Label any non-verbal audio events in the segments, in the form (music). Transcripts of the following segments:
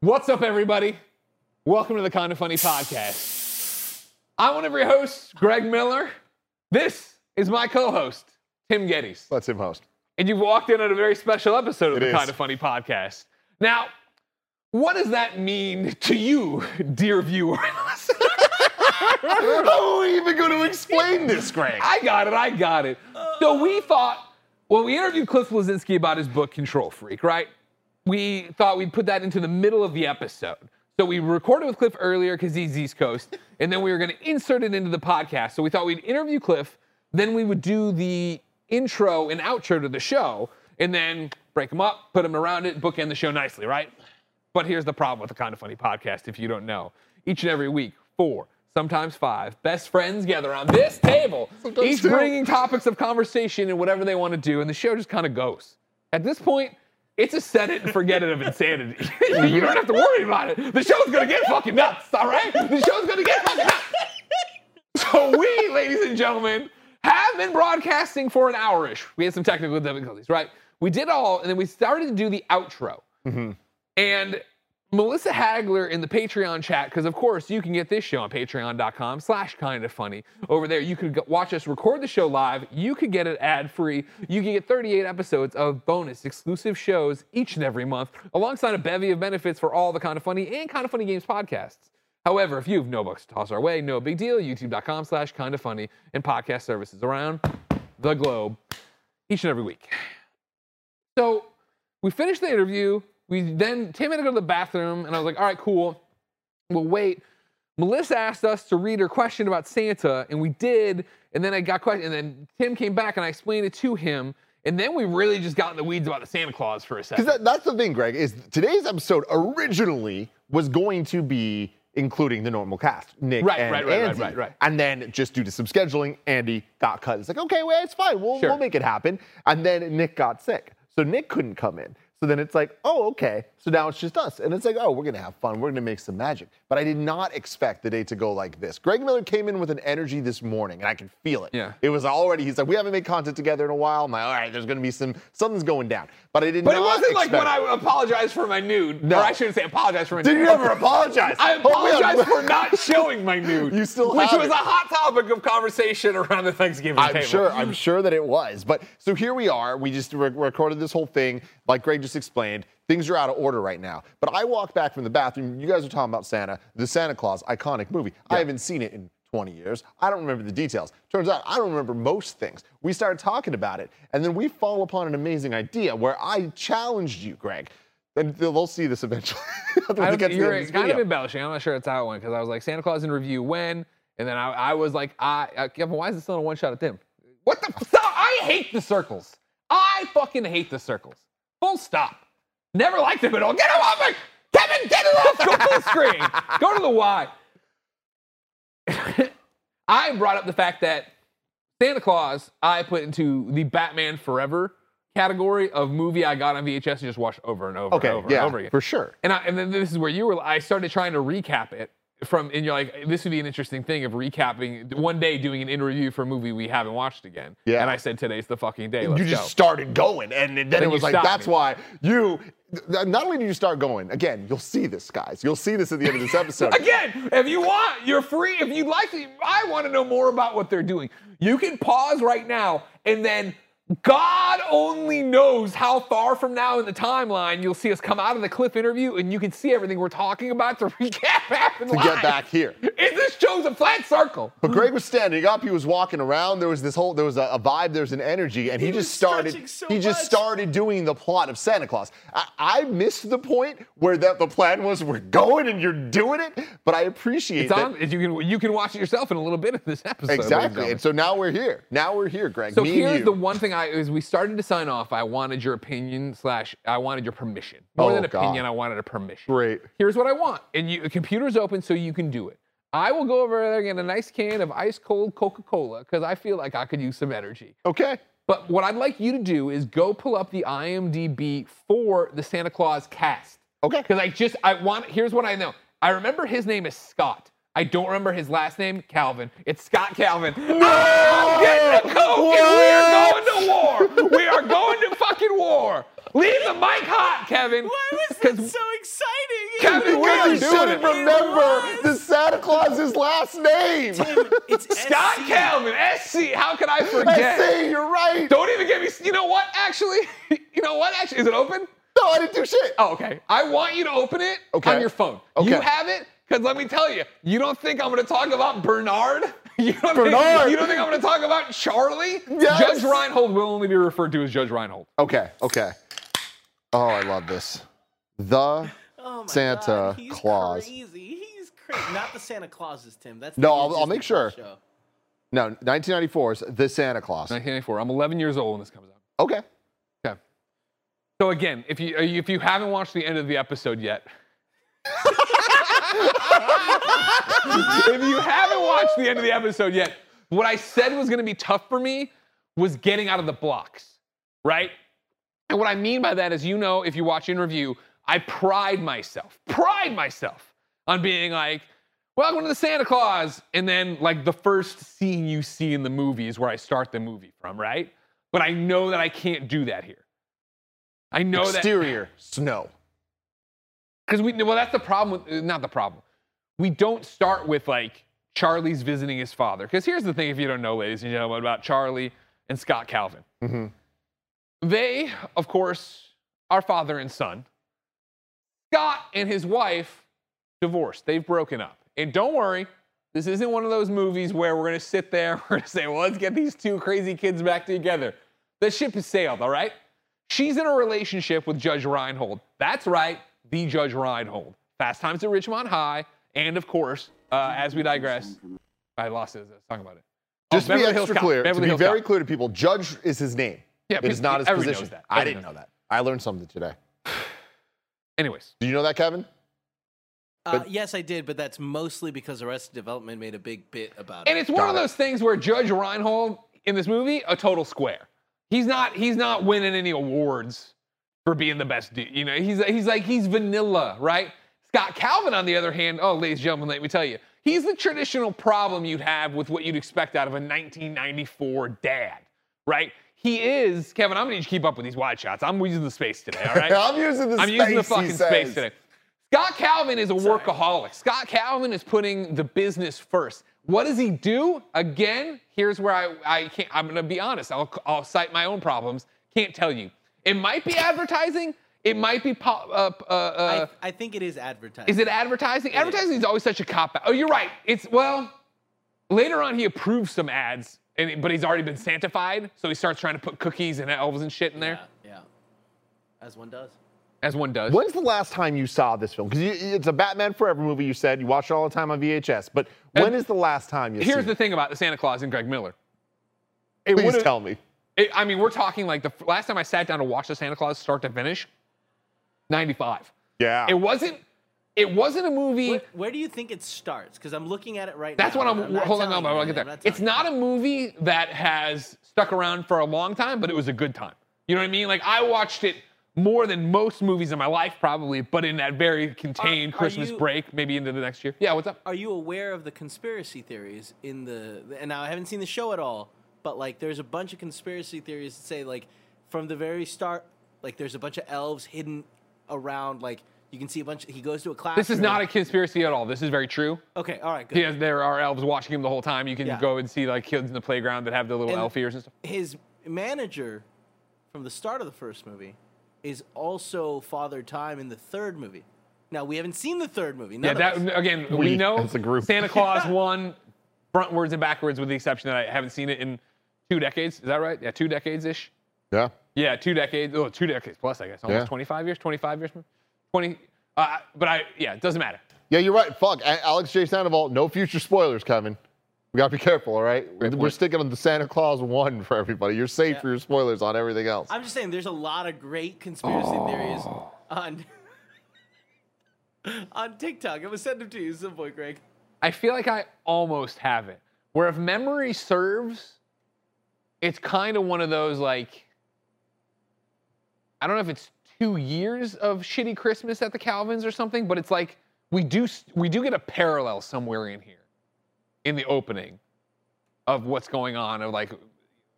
What's up, everybody? Welcome to the Kind of Funny podcast. I'm one of your hosts, Greg Miller. This is my co-host, Tim Gettys. Let's him host. And you've walked in on a very special episode of It the is. Kind of Funny podcast. Now, what does that mean to you, dear viewer? (laughs) How are we even going to explain this, Greg? I got it, I got it. So we thought, well, we interviewed Cliff Bleszinski about his book Control Freak, right? We thought we'd put that into the middle of the episode. So we recorded with Cliff earlier because he's East Coast, and then we were going to insert it into the podcast. So we thought we'd interview Cliff, then we would do the intro and outro to the show, and then break them up, put them around it, bookend the show nicely, right? But here's the problem with the Kind of Funny podcast, if you don't know. Each and every week, four, sometimes five, best friends gather on this table, Sometimes each two. bringing topics of conversation and whatever they want to do, and the show just kind of goes. At this point, it's a set it and forget it of insanity. (laughs) you don't have to worry about it. The show's gonna get fucking nuts, all right? The show's gonna get fucking nuts. So we, ladies and gentlemen, have been broadcasting for an hour-ish. We had some technical difficulties, right? We did all, and then we started to do the outro. Mm-hmm. And Melissa Hagler in the Patreon chat, because of course you can get this show on patreon.com slash kind of funny. Over there, you could watch us record the show live. You could get it ad free. You can get 38 episodes of bonus exclusive shows each and every month, alongside a bevy of benefits for all the kind of funny and kind of funny games podcasts. However, if you have no bucks to toss our way, no big deal. YouTube.com slash kind of funny and podcast services around the globe each and every week. So we finished the interview. We then Tim had to go to the bathroom, and I was like, all right, cool. We'll wait. Melissa asked us to read her question about Santa, and we did. And then I got question, and then Tim came back, and I explained it to him. And then we really just got in the weeds about the Santa Claus for a second. Because that, that's the thing, Greg, is today's episode originally was going to be including the normal cast, Nick Right, and right, right, right, Andy. right, right. And then just due to some scheduling, Andy got cut. It's like, okay, well, it's fine. We'll, Sure. we'll make it happen. And then Nick got sick. So Nick couldn't come in. So then it's like, oh, okay. So now it's just us. And it's like, oh, we're going to have fun. We're going to make some magic. But I did not expect the day to go like this. Greg Miller came in with an energy this morning, and I could feel it. Yeah. It was already, he's like, we haven't made content together in a while. I'm like, all right, there's going to be some, something's going down. But I did but not But it wasn't like when I apologized for my nude. No. Or I shouldn't say apologize for my nude. Did you ever apologize? I apologize for not showing my nude. (laughs) You still Which was it. a hot topic of conversation around the Thanksgiving table. I'm table. sure. I'm sure that it was. But so here we are. We just re- recorded this whole thing, like Greg just explained. Things are out of order right now. But I walked back from the bathroom. You guys are talking about Santa, the Santa Claus iconic movie. I haven't seen it in 20 years. I don't remember the details. Turns out I don't remember most things. We started talking about it, and then we fall upon an amazing idea where I challenged you, Greg. And they'll see this eventually. (laughs) I don't, get to the end you're kind of embellishing. I'm not sure it's that one because I was like Santa Claus in review when, and then I, I was like, I, I Kevin, why is this not a one shot at them? What the? Stop! I hate the circles. I fucking hate the circles. Full stop. Never liked him at all. Get him off me! Kevin, get it off! Go full screen. (laughs) Go to the Y. I brought up the fact that Santa Claus I put into the Batman Forever category of movie I got on VHS and just watched over and over Okay, and over yeah, and over again. for sure. And, I, and then this is where you were. I started trying to recap it from, and you're like, this would be an interesting thing of recapping one day doing an interview for a movie we haven't watched again. Yeah. And I said, today's the fucking day. Let's you just go. started going, and then, it was like that's me. why you. Not only do you start going, again, you'll see this, guys. You'll see this at the end of this episode. (laughs) Again, if you want, you're free. If you'd like to, I want to know more about what they're doing. You can pause right now and then God only knows how far from now in the timeline you'll see us come out of the cliff interview and you can see everything we're talking about to (laughs) recap happen To get back here. Is this show's a flat circle? But Greg was standing up. He was walking around. There was this whole, there was a, a vibe. There was an energy, and he, He just started. so he just started doing the plot of Santa Claus. I, I missed the point where that the plan was we're going and you're doing it. But I appreciate It's that. on. You can you can watch it yourself in a little bit of this episode. Exactly. And so now we're here. Now we're here, Greg. So Me here's and you. the one thing I as we started to sign off, I wanted your opinion slash I wanted your permission. More Oh, than opinion, God. I wanted a permission. Great. Here's what I want. And you the computer's open so you can do it. I will go over there and get a nice can of ice cold Coca-Cola because I feel like I could use some energy. Okay. But what I'd like you to do is go pull up the IMDb for the Santa Claus cast. Okay. Because I just I want here's what I know. I remember his name is Scott. I don't remember his last name, Calvin. It's Scott Calvin. No! I'm getting a Coke and we are going to war. We are going to fucking war. Leave the mic hot, Kevin. Why was that 'Cause so exciting? Kevin, we are doing shouldn't it. remember the Santa Claus's last name. It's (laughs) Scott SC. Calvin, SC. How could I forget? I say you're right. Don't even get me. You know what? Actually, (laughs) you know what? Actually, is it open? No, I didn't do shit. Oh, okay. I want you to open it Okay. on your phone. Okay. You have it? Because let me tell you, you don't think I'm going to talk about Bernard? (laughs) You don't Bernard. Think, you don't think I'm going to talk about Charlie? Yes. Judge Reinhold will only be referred to as Judge Reinhold. Okay, okay. Oh, I love this. The Oh my Santa God, he's Claus. Crazy. He's crazy. Not the Santa Clauses, Tim. That's No, I'll- I'll make sure. Show. no 1994 is the Santa Claus. 1994. I'm 11 years old when this comes out. Okay. Okay. So again, if you if you haven't watched the end of the episode yet, (laughs) if you haven't watched the end of the episode yet, what I said was going to be tough for me was getting out of the blocks, right? And what I mean by that is, you know, if you watch in review, I pride myself, pride myself on being like, welcome to the Santa Claus. And then, like, the first scene you see in the movie is where I start the movie from, right? But I know that I can't do that here. I know that Exterior snow. Because we well that's the problem with not the problem. We don't start with like charlie's visiting his father. Because here's the thing if you don't know ladies and gentlemen about charlie and scott calvin. Mhm. they of course are father and son. Scott and his wife divorced. They've broken up. And don't worry this isn't one of those movies where we're going to sit there (laughs) we're to say well let's get these two crazy kids back together. The ship has sailed all right? She's in a relationship with Judge Reinhold. That's right, the Judge Reinhold. Fast Times at Richmond High, and of course, uh, as we digress, I lost it as I was talking about it. Oh, Just to be Beverly Hills extra Cop, clear, Beverly to be Hills very Cop. clear to people, Judge is his name. Yeah, it is people- not his position. knows that. I didn't know knows that. I learned something today. (sighs) Anyways, Do you know that, Kevin? Uh, yes, I did, but that's mostly because Arrested Development made a big bit about it. and it's one Got of it. those things where Judge Reinhold in this movie, a total square. He's not he's not winning any awards for being the best dude. You know, he's he's like he's vanilla, right? Scott Calvin, on the other hand, oh, ladies and gentlemen, let me tell you, he's the traditional problem you'd have with what you'd expect out of a 1994 dad, right? He is Kevin. I'm gonna need you to keep up with these wide shots. I'm using the space today, all right? (laughs) I'm using the space. I'm space. using the fucking space today. Scott Calvin is a workaholic. Scott Calvin is putting the business first. What does he do? Again, here's where I, I can't, I'm gonna be honest. I'll, I'll cite my own problems. Can't tell you. It might be advertising. It might be, po- uh, uh, uh, I, I think it is advertising. is it advertising? Advertising is always such a cop out. Oh, you're right. It's, well, later on he approves some ads, and, but he's already been sanctified. So he starts trying to put cookies and elves and shit in there, Yeah, yeah. As one does. as one does. When's the last time you saw this film? Because it's a Batman Forever movie. You said you watch it all the time on VHS. But when is And the last time you? Here's seen the it? thing about the Santa Claus and Greg Miller. It Please would've- tell me. It- I mean, we're talking like the last time I sat down to watch the Santa Claus start to finish, 95. Yeah. It wasn't. It wasn't a movie. Where, where do you think it starts? Because I'm looking at it right That's now. That's what I'm. not hold on, telling I'll get there. I'm It's not a movie that has stuck around for a long time, but it was a good time. You know what I mean? Like I watched it more than most movies in my life, probably, but in that very contained Are- are Christmas you- break, maybe into the next year. Yeah, what's up? Are you aware of the conspiracy theories in the? And now I haven't seen the show at all, but like there's a bunch of conspiracy theories that say like from the very start, like there's a bunch of elves hidden around. Like you can see a bunch. he goes to a class. This is not a conspiracy at all. This is very true. Okay, all right, good. He has, there are elves watching him the whole time. You can Yeah. go and see like kids in the playground that have the little And- elf ears and stuff. his manager from the start of the first movie is also Father Time in the third movie. Now we haven't seen the third movie. Yeah, that again, we, We, know as a group. Santa Claus (laughs) won frontwards and backwards, with the exception that I haven't seen it in two decades. Is that right? Yeah, two decades ish. Yeah. Yeah, two decades. Oh, two decades plus, I guess. Almost Yeah. 25 years, 25 years, 20. Uh, but I, yeah, it doesn't matter. Yeah, you're right. Fuck. Alex J. Sandoval, no future spoilers, Kevin. We gotta be careful, all right? We're, point. sticking on the Santa Claus one for everybody. You're safe Yeah. for your spoilers on everything else. I'm just saying, there's a lot of great conspiracy theories Oh. on (laughs) on TikTok. I'm gonna send them to you, some boy, Greg. I feel like I almost have it. Where if memory serves, it's kind of one of those like, I don't know if it's two years of shitty Christmas at the Calvins or something, but it's like we do we do get a parallel somewhere in here, in the opening, of what's going on of like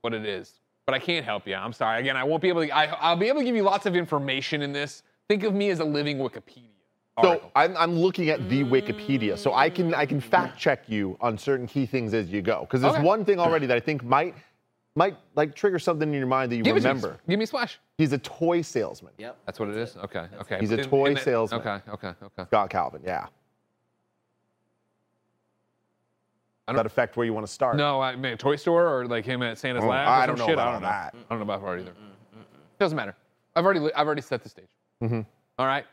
what it is. But I can't help you. I'm sorry. Again, I won't be able to. I, I'll be able to give you lots of information in this. Think of me as a living Wikipedia. So. I'm, I'm looking at the Wikipedia, so I can I can fact check you on certain key things as you go. Because there's Okay. one thing already that I think might might like trigger something in your mind that you give it to me. remember. Give me a splash. He's a toy salesman. Yep. That's what it is. Okay. Okay. He's a In- in toy that- salesman. Okay. Okay. Okay. Scott Calvin, yeah. Does that affect where you want to start? No, I mean toy store or like him at Santa's Oh, lab. I don't know shit. about I don't know. all that. I don't know about that either. Doesn't matter. I've already I've already set the stage. Mm-hmm. All right.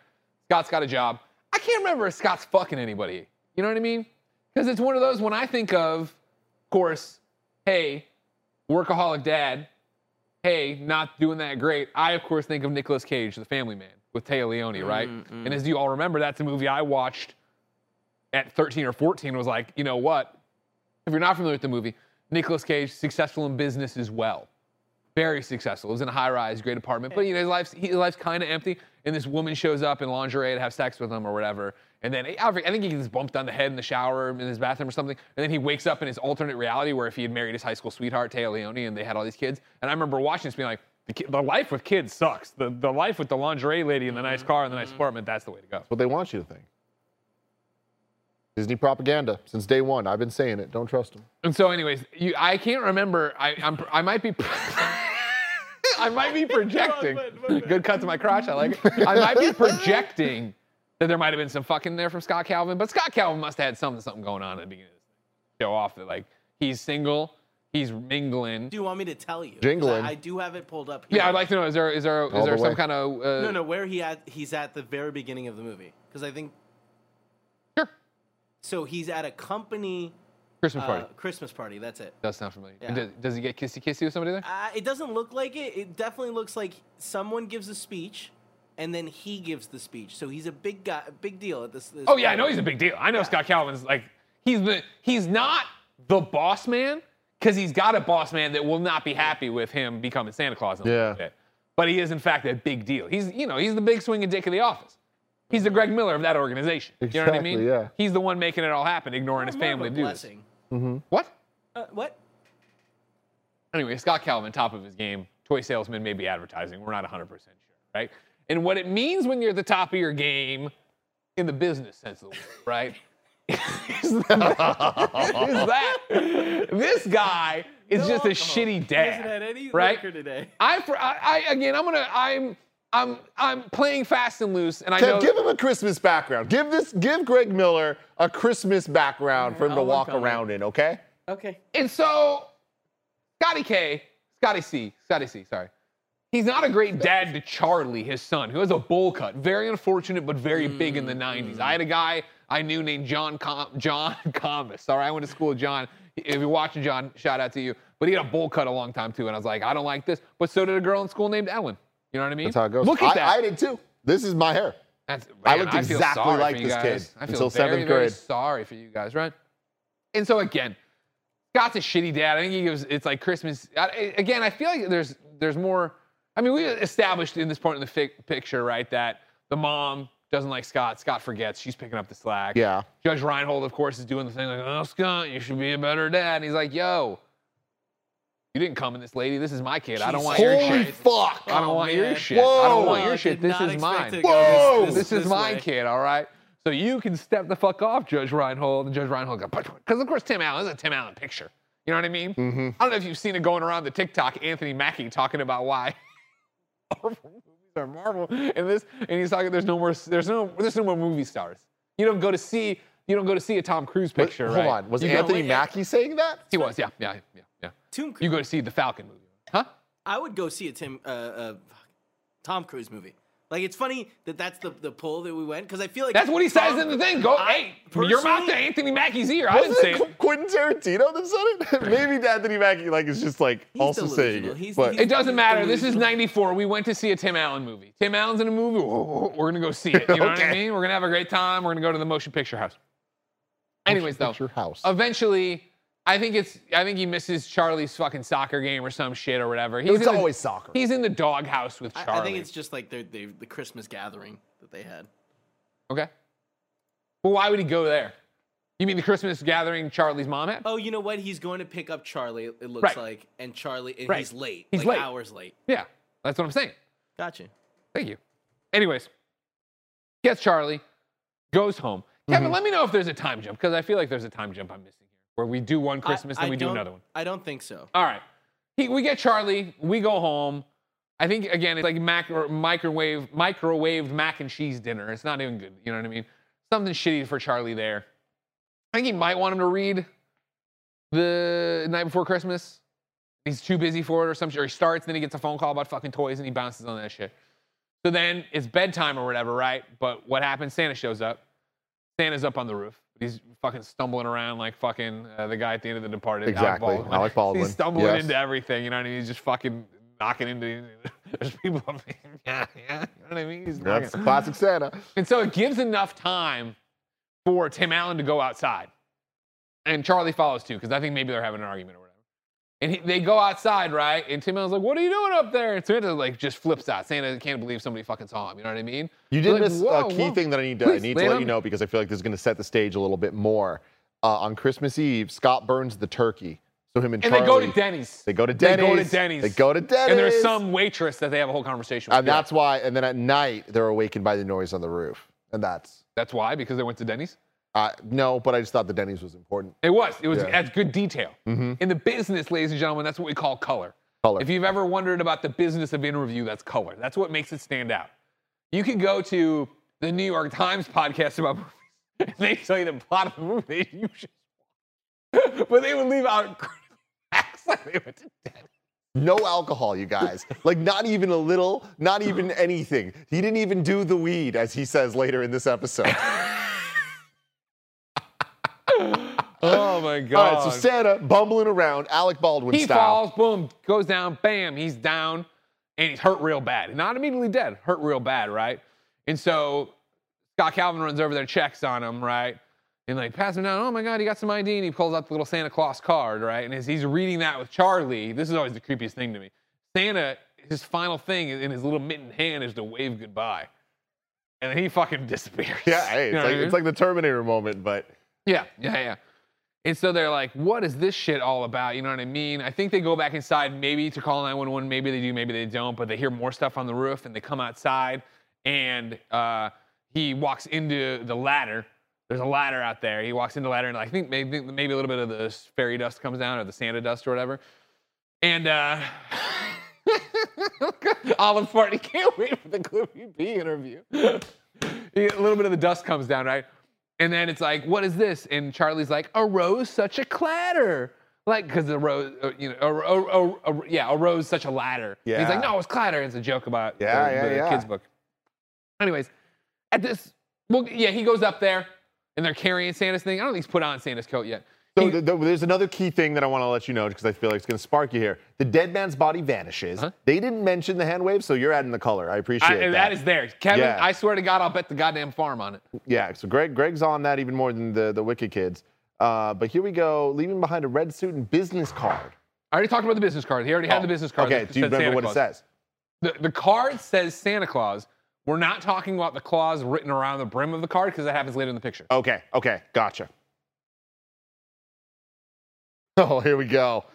Scott's got a job. I can't remember if Scott's fucking anybody. You know what I mean? Because it's one of those when I think of, of course, hey, workaholic dad. Hey, not doing that great. I of course think of Nicolas Cage, the Family Man, with Téa Leoni, mm, right? Mm. And as you all remember, that's a movie I watched at 13 or 14. Was like, you know what? If you're not familiar with the movie, Nicolas Cage successful in business as well, very successful. Lives in a high-rise, great apartment, but you know his life's his life's kind of empty. And this woman shows up in lingerie to have sex with him or whatever. And then I think he gets bumped on the head in the shower in his bathroom or something. And then he wakes up in his alternate reality where if he had married his high school sweetheart Téa Leoni and they had all these kids. And I remember watching this being like, the, ki- the life with kids sucks. The the life with the lingerie lady in the nice mm-hmm. car and the nice mm-hmm. apartment, that's the way to go. what they want you to think. Disney propaganda since day one. I've been saying it. Don't trust them. And so, anyways, you, I can't remember. I, I'm, I might be, (laughs) (laughs) I might be (laughs) projecting. Good cut to my crotch. I like it. I might be (laughs) projecting that there might have been some fucking there from Scott Calvin, but Scott Calvin must have had something, something going on at the beginning of this. Show off that like he's single, he's mingling. Do you want me to tell you? Jingling. I, I do have it pulled up. Here. Yeah, I'd like to know. Is there, is there, is All there the some way. kind of? Uh, No, no, where he at? He's at the very beginning of the movie because I think Sure. so. He's at a company Christmas uh, party. Christmas party. That's it. Does sound familiar. yeah. Does, does he get kissy kissy with somebody there? Uh, it doesn't look like it. It definitely looks like someone gives a speech, and then he gives the speech. So he's a big guy, a big deal at this. this Oh yeah, I know he's a big deal. I know Scott Calvin's like he's the he's not the boss man because he's got a boss man that will not be happy with him becoming Santa Claus. In Yeah. little bit. But he is in fact a big deal. He's you know he's the big swinging dick of the office. He's the Greg Miller of that organization. You know what I mean? yeah. He's the one making it all happen, ignoring his More of family a to do this. blessing. What? Uh, what? Anyway, Scott Calvin, top of his game, toy salesman, maybe advertising. We're not 100% sure, right? And what it means when you're at the top of your game in the business sense of the word, right? (laughs) is, that, is that this guy is No just a alcohol. shitty He dad, hasn't had any right? liquor today. I, for- I, I again, I'm gonna, I'm, I'm, I'm playing fast and loose, and I Kev, know. give him a Christmas background. Give this, give Greg Miller a Christmas background for him to I'll walk work it. around in. Okay. Okay. And so, Scotty K, Scotty C, Scotty C, sorry. He's not a great dad to Charlie, his son, who has a bowl cut. Very unfortunate, but very big in the 90s. I had a guy I knew named John Com- John (laughs) Comas. Sorry, I went to school with John. If you're watching, John, shout out to you. But he had a bowl cut a long time too, and I was like, I don't like this. But so did a girl in school named Ellen. You know what I mean? That's how it goes. Look at I, that. I did too. This is my hair. That's, I man, looked feel exactly like this guys. kid I feel until very, seventh very grade. sorry for you guys, right? And so again, Scott's a shitty dad. I think he gives it's like Christmas. I, again, I feel like there's there's more. I mean, we established in this point in the fi- picture, right, that the mom doesn't like Scott. Scott forgets. She's picking up the slack. Yeah. Judge Reinhold, of course, is doing the thing like, "Oh, Scott, you should be a better dad." And he's like, "Yo, you didn't come in this lady. This is my kid. I don't want your Holy shit. fuck! I don't Oh, want your man. shit. I don't want your shit. This is mine. it to go Whoa. this- This is my way. kid, all right? So you can step the fuck off, Judge Reinhold. And Judge Reinhold got, because of course Tim Allen, this is a Tim Allen picture. You know what I mean? Mm-hmm. I don't know if you've seen it going around the TikTok, Anthony Mackie talking about why (laughs) Marvel movies are Marvel and this, and he's talking there's no more there's no there's no more movie stars. You don't go to see you don't go to see a Tom Cruise But picture, hold right? on. Was You Anthony Mackie saying that? He was, yeah, yeah, yeah, yeah. Tom Cruise. You go to see the Falcon movie, huh? I would go see a Tim, uh, uh, Tom Cruise movie. Like it's funny that that's the the pull that we went because I feel like That's what he says in the thing. Go, I- hey, your mouth to Anthony Mackie's ear. I didn't Wasn't say it it. Qu- Quentin Tarantino that said it? (laughs) Maybe Anthony Mackie like is just like He's also saying it. He's- but he's- It doesn't matter. This is 94. We went to see a Tim Allen movie. Tim Allen's in a movie. We're going to go see it. You know what I mean? We're going to have a great time. We're going to go to the motion picture house. Anyways, though, Picture house. eventually, I think it's, I think he misses Charlie's fucking soccer game or some shit or whatever. He's It's in the- always soccer. He's in the doghouse with I, Charlie. I think it's just like they're, they the Christmas gathering that they had. okay. Well, why would he go there? You mean the Christmas gathering Charlie's mom had? Oh, you know what? He's going to pick up Charlie. It looks Right. like, and Charlie, and Right. he's late. He's like late. hours late. Yeah, that's what I'm saying. Gotcha. Thank you. Anyways, gets Charlie, goes home. Mm-hmm. Kevin, let me know if there's a time jump because I feel like there's a time jump I'm missing here, where we do one Christmas I, then we do another one. I don't think so. All right, he, we get Charlie, we go home. I think again it's like mac or microwave microwaved mac and cheese dinner. It's not even good. You know what I mean? Something shitty for Charlie there. I think he might want him to read the night before Christmas. He's too busy for it or something. Or he starts, then he gets a phone call about fucking toys and he bounces on that shit. So then it's bedtime or whatever, right? But what happens? Santa shows up. Santa's up on the roof. He's fucking stumbling around like fucking uh, the guy at the end of The Departed. Alec (laughs) Exactly, Baldwin. Alec Baldwin, He's stumbling yes. into everything. You know what I mean? He's just fucking knocking into. (laughs) There's people up there. (laughs) Yeah, yeah. You know what I mean? He's That's knocking. classic Santa. And so it gives enough time for Tim Allen to go outside. And Charlie follows too, because I think maybe they're having an argument or. And he, they go outside, right? And Tim Allen's like, What are you doing up there? And Santa like just flips out. Santa can't believe somebody fucking saw him. You know what I mean? You did Like, miss a key whoa. thing that I need to, I need to let on you know because I feel like this is going to set the stage a little bit more. Uh, on Christmas Eve, Scott burns the turkey. So him and, Charlie. And Charlie. they go to Denny's. They go to They go to Denny's. Denny's. They go to Denny's. And there's some waitress that they have a whole conversation with. And that's why. And then at night, they're awakened by the noise on the roof. And that's That's why, because they went to Denny's? Uh, no, but I just thought the Denny's was important. It was. It was Yeah. that's good detail. In the business, ladies and gentlemen, that's what we call color. Color. If you've ever wondered about the business of interview, that's color. That's what makes it stand out. You can go to the New York Times podcast about movies, and (laughs) they tell you the plot of the movie. (laughs) You should, but they would leave out facts like they went to Denny's. No alcohol, you guys. (laughs) like not even a little, not even anything. He didn't even do the weed, as he says later in this episode. Oh my god! right, so Santa bumbling around, Alec Baldwin he style. falls, boom, goes down, bam, he's down, and he's hurt real bad. Not immediately dead, hurt real bad, right? And so Scott Calvin runs over there, checks on him, right? And like pass him down. Oh my God, he got some ID, and he pulls out the little Santa Claus card, right? And as he's reading that with Charlie, this is always the creepiest thing to me. Santa, his final thing in his little mitten hand is to wave goodbye, and then he fucking disappears. Yeah, hey, (laughs) You know it's I like mean? it's like the Terminator moment, but Yeah, yeah, yeah. And so they're like, what is this shit all about? You know what I mean? I think they go back inside maybe to call 911. Maybe they do, maybe they don't. But they hear more stuff on the roof and they come outside and uh, he walks into the ladder. There's a ladder out there. He walks into the ladder and I think maybe, maybe a little bit of the fairy dust comes down or the Santa dust or whatever. And uh, (laughs) Olive Party can't wait for the Cliffy B interview. (laughs) A little bit of the dust comes down, right? And then it's like, what is this? And Charlie's like, a rose, such a clatter. Like, because the rose, uh, you know, a, a, a, a- yeah, a rose, such a ladder. And He's like, Yeah. no, it's clatter. It's a joke about Yeah, the, yeah, the yeah. kids' book. Anyways, at this, well, yeah, he goes up there and they're carrying Santa's thing. I don't think he's put on Santa's coat yet. So He- th- th- there's another key thing that I want to let you know because I feel like it's going to spark you here. The dead man's body vanishes. Uh-huh. They didn't mention the hand wave, so you're adding the color. I appreciate I, that. that is there. Kevin, Yeah. I swear to God, I'll bet the goddamn farm on it. Yeah, so Greg Greg's on that even more than the the Wicked kids. Uh, but here we go, leaving behind a red suit and business card. I already talked about the business card. He already had the business card. Oh, Okay, do you remember Santa what Claus. it says? The, the card says Santa Claus. We're not talking about the clause written around the brim of the card because that happens later in the picture. Okay, okay, gotcha. (laughs) Oh, here we go.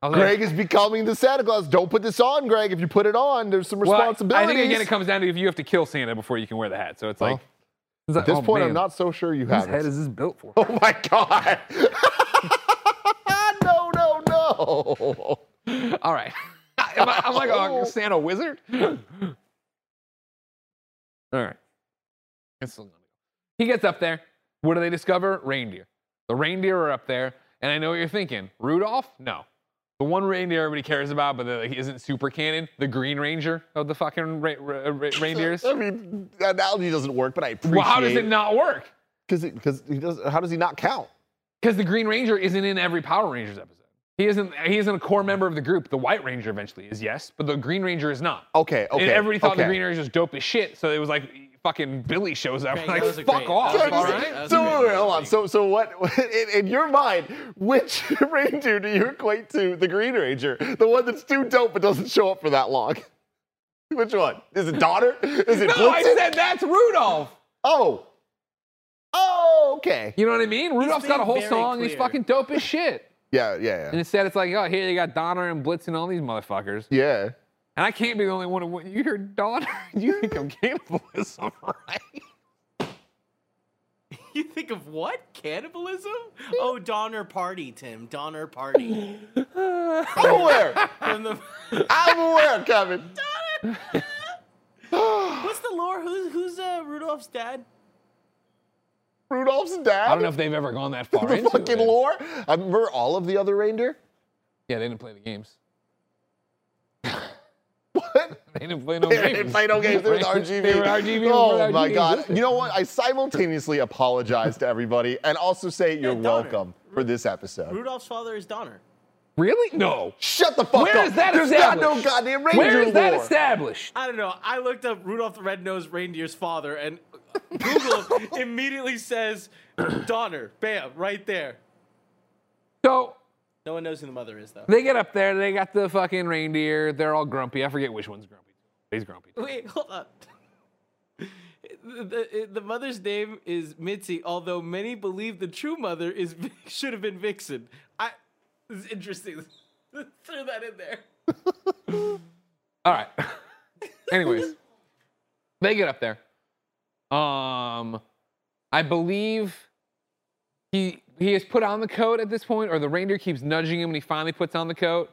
I was like, Greg is becoming the Santa Claus. Don't put this on, Greg. If you put it on, there's some responsibility. well, I- think again it comes down to if you have to kill Santa before you can wear the hat. So it's Well, like it's like, At this oh, point, I'm not so sure you Whose have head is this built for? Oh my God! (laughs) no, no, Oh. All right. (laughs) Am I, I'm like a oh. Santa wizard. All right. It's still gonna go. He gets up there. What do they discover? Reindeer. The reindeer are up there, and I know what you're thinking. Rudolph? No. The one reindeer everybody cares about, but that he isn't super canon, the Green Ranger of the fucking ra- ra- ra- (laughs) reindeers. I mean, that analogy doesn't work, but I appreciate Well, how does it not work? Because because he does. How does he not count? Because the Green Ranger isn't in every Power Rangers episode. He isn't. He isn't a core member of the group. The White Ranger eventually is, yes, but the Green Ranger is not. Okay, okay. and everybody thought the. Green Ranger was dope as shit. So it was like fucking Billy shows up. Great, like that was fuck great- off. that was a all great- right? that So a wait, wait, hold on. So so what? (laughs) In, in your mind, which (laughs) reindeer do you equate to the Green Ranger? The one that's too dope but doesn't show up for that long. (laughs) Which one? Is it Donner? Is it No, I said that's Rudolph. Oh. Oh, okay. You know what I mean? Rudolph's got a whole song. and He's fucking dope as shit. Yeah, yeah, And yeah. instead, it's like, oh, here you got Donner and Blitz and all these motherfuckers. Yeah. And I can't be the only one. Who, you hear Donner? You think of cannibalism, (laughs) right? You think of what? Cannibalism? Oh, Donner Party, Tim. Donner Party. (laughs) I'm aware. From the (laughs) I'm aware, Kevin. Donner. What's the lore? Who's who's uh, Rudolph's dad? Rudolph's dad. I don't know if they've ever gone that far the into fucking it. lore. I remember all of the other reindeer. Yeah, they didn't play the games. What? (laughs) They didn't play no They games. didn't play no games. They were RGB. They were RGB. Oh before my god! existed. You know what? I simultaneously apologize to everybody and also say you're Donner. welcome for this episode. Rudolph's father is Donner. Really? No. Shut the fuck Where up! is that There's got no goddamn reindeer Where is that lore. established? I don't know. I looked up Rudolph the Red-Nosed Reindeer's father, and Google (laughs) immediately says Donner. Bam, right there. So No one knows who the mother is, though. they get up there. They got the fucking reindeer. They're all grumpy. I forget which one's grumpy. He's grumpy. Wait, hold on. The, the, the mother's name is Mitzi, although many believe the true mother is (laughs) should have been Vixen. I this is interesting. (laughs) Throw that in there. (laughs) All right. Anyways, they get up there. Um, I believe he he has put on the coat at this point, or the reindeer keeps nudging him, and he finally puts on the coat.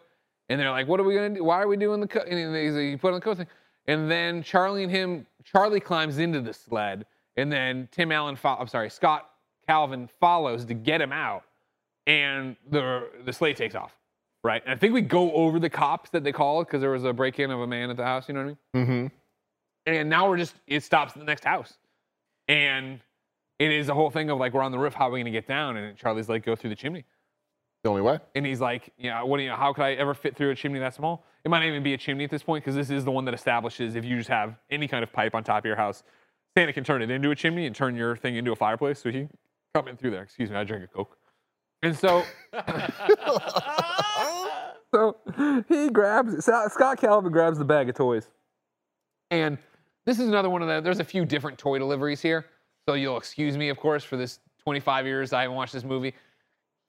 And they're like, "What are we gonna do? Why are we doing the coat?" And he's like, "You put on the coat thing." And then Charlie and him, Charlie climbs into the sled, and then Tim Allen, fo- I'm sorry, Scott Calvin follows to get him out, and the the sleigh takes off. Right, and I think we go over the cops that they called because there was a break-in of a man at the house. You know what I mean? Mm-hmm. And now we're just it stops at the next house, and it is a whole thing of like we're on the roof. How are we gonna get down? And Charlie's like, go through the chimney. The only way. And he's like, yeah, what do you? How could I ever fit through a chimney that small? It might not even be a chimney at this point because this is the one that establishes if you just have any kind of pipe on top of your house, Santa can turn it into a chimney and turn your thing into a fireplace. So he come in through there. Excuse me, I drink a coke. And so, (laughs) so he grabs Scott Calvin grabs the bag of toys, and this is another one of the. There's a few different toy deliveries here, so you'll excuse me, of course, for this 25 years I haven't watched this movie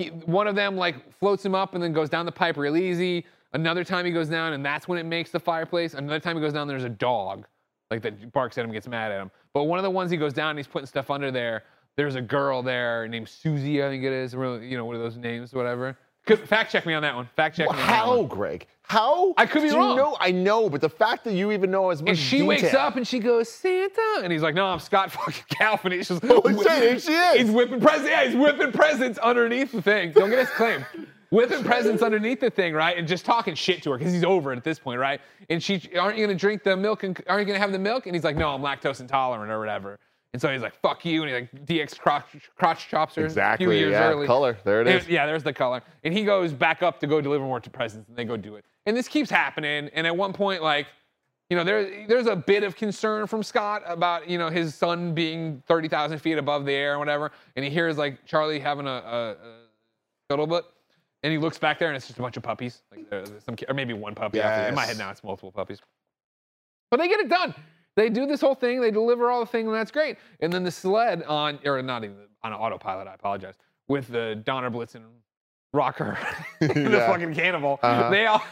he, one of them like floats him up and then goes down the pipe real easy. Another time he goes down and that's when it makes the fireplace. Another time he goes down, there's a dog like that barks at him, gets mad at him. But one of the ones he goes down and he's putting stuff under there. There's a girl there named Susie, I think it is. Really, you know, one of those names, whatever. Could, fact check me on that one. Fact check Well, me on that how. Greg? How? I could be wrong. You know, I know, but the fact that you even know as much And she detail. wakes up and she goes, Santa. And he's like, no, I'm Scott fucking (laughs) Calvin. He's just (laughs) oh, shit, here she is. He's whipping presents. Yeah, he's whipping presents underneath the thing. Don't get us claim. (laughs) whipping presents underneath the thing, right? And just talking shit to her because he's over it at this point, right? And she, aren't you gonna drink the milk? And aren't you gonna have the milk? And he's like, no, I'm lactose intolerant or whatever. And so he's like, fuck you. And he like DX crotch, crotch chops her a few Exactly. years Yeah. early. Color. There it is. And- yeah, there's the color. And he goes back up to go deliver more to presents, and they go do it. And this keeps happening. And at one point, like, you know, there, there's a bit of concern from Scott about, you know, his son being 30,000 feet above the air and whatever. And he hears like Charlie having a, a, a scuttlebutt. And he looks back there, and it's just a bunch of puppies, like there's some, or maybe one puppy. After, in my head now, it's multiple puppies. But they get it done. They do this whole thing. They deliver all the thing, and that's great. And then the sled on, or not even on autopilot. I apologize. With the Donner Blitzen rocker, (laughs) the Yeah. fucking cannibal. Uh-huh. They all.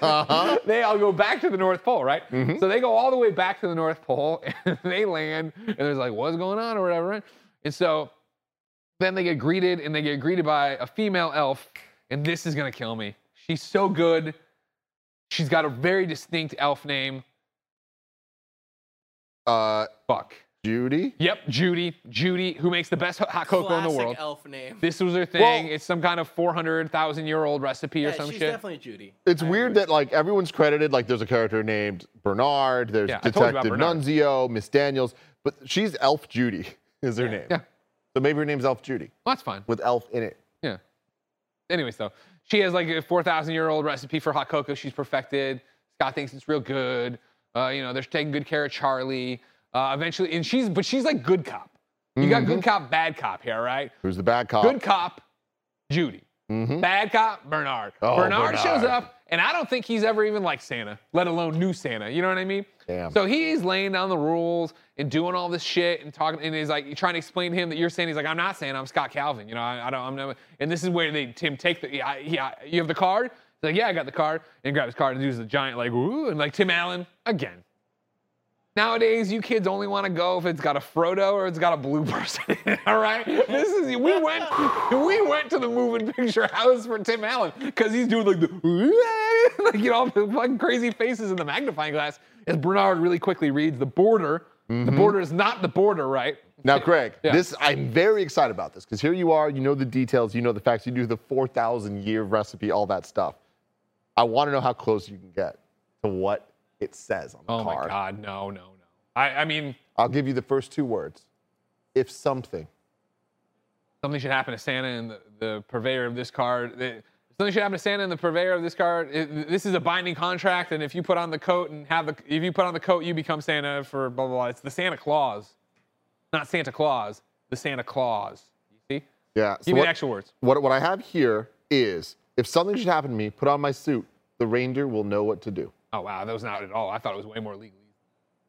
Uh-huh. (laughs) they all go back to the North Pole, right? Mhm. So they go all the way back to the North Pole (laughs) and they land and there's like, what's going on or whatever, right? And so then they get greeted and they get greeted by a female elf and this is gonna kill me. She's so good. She's got a very distinct elf name. Uh, Fuck. Judy. Yep, Judy. Judy, who makes the best hot cocoa in the Classic world. elf name. This was her thing. Well- it's some kind of 400,000 year old recipe or yeah, some she's shit. definitely Judy. It's I weird agree. that like everyone's credited. Like there's a character named Bernard. There's Yeah, I told you about Detective Bernard. Nunzio, Miss Daniels, but she's Elf Judy (laughs) is her Yeah. name. Yeah. So maybe her name's Elf Judy Well, that's fine. with Elf in it. Yeah. Anyways, though, she has like a 4,000 year old recipe for hot cocoa she's perfected. Scott thinks it's real good. Uh, you know, they're taking good care of Charlie. Uh, eventually, and she's, but she's like good cop. You got Mm-hmm. good cop, bad cop here, right? Who's the bad cop? Good cop, Judy. Mhm. Bad cop, Bernard. Oh, Bernard, shows up, and I don't think he's ever even like Santa, let alone new Santa. You know what I mean? Damn. So he's laying down the rules and doing all this shit and talking, and he's like trying to explain to him that you're saying he's like, I'm not saying I'm Scott Calvin. You know, I, I don't, I'm never. And this is where they Tim take the, yeah, yeah, you have the card. He's like, yeah, I got the card, and grabs his card and does the giant like, ooh, and like Tim Allen again. Nowadays, you kids only want to go if it's got a Frodo or it's got a blue (laughs) person. All right, this is we went we went to the moving picture house for Tim Allen because he's doing like the (laughs) like you know the fucking crazy faces in the magnifying glass as Bernard really quickly reads the border. The mm-hmm. border is not the border, right? Now, Craig, Yeah. this I'm very excited about this because here you are, you know the details, you know the facts, you do the 4,000 year recipe, all that stuff. I want to know how close you can get to what it says on the Oh card. my God, no, no, no. I, I mean, I'll give you the first two words. If something. something should happen to Santa and the, the purveyor of this card. It- something should happen to Santa and the purveyor of this card. It- this is a binding contract, and if you put on the coat and have the, if you put on the coat, you become Santa for blah blah blah. It's the Santa Claus, not Santa Claus. The Santa Claus. You see? Yeah. So Give me what, the actual words. what, what I have here is if something should happen to me, put on my suit, the reindeer will know what to do. Oh wow, that was not at all. I thought it was way more legal.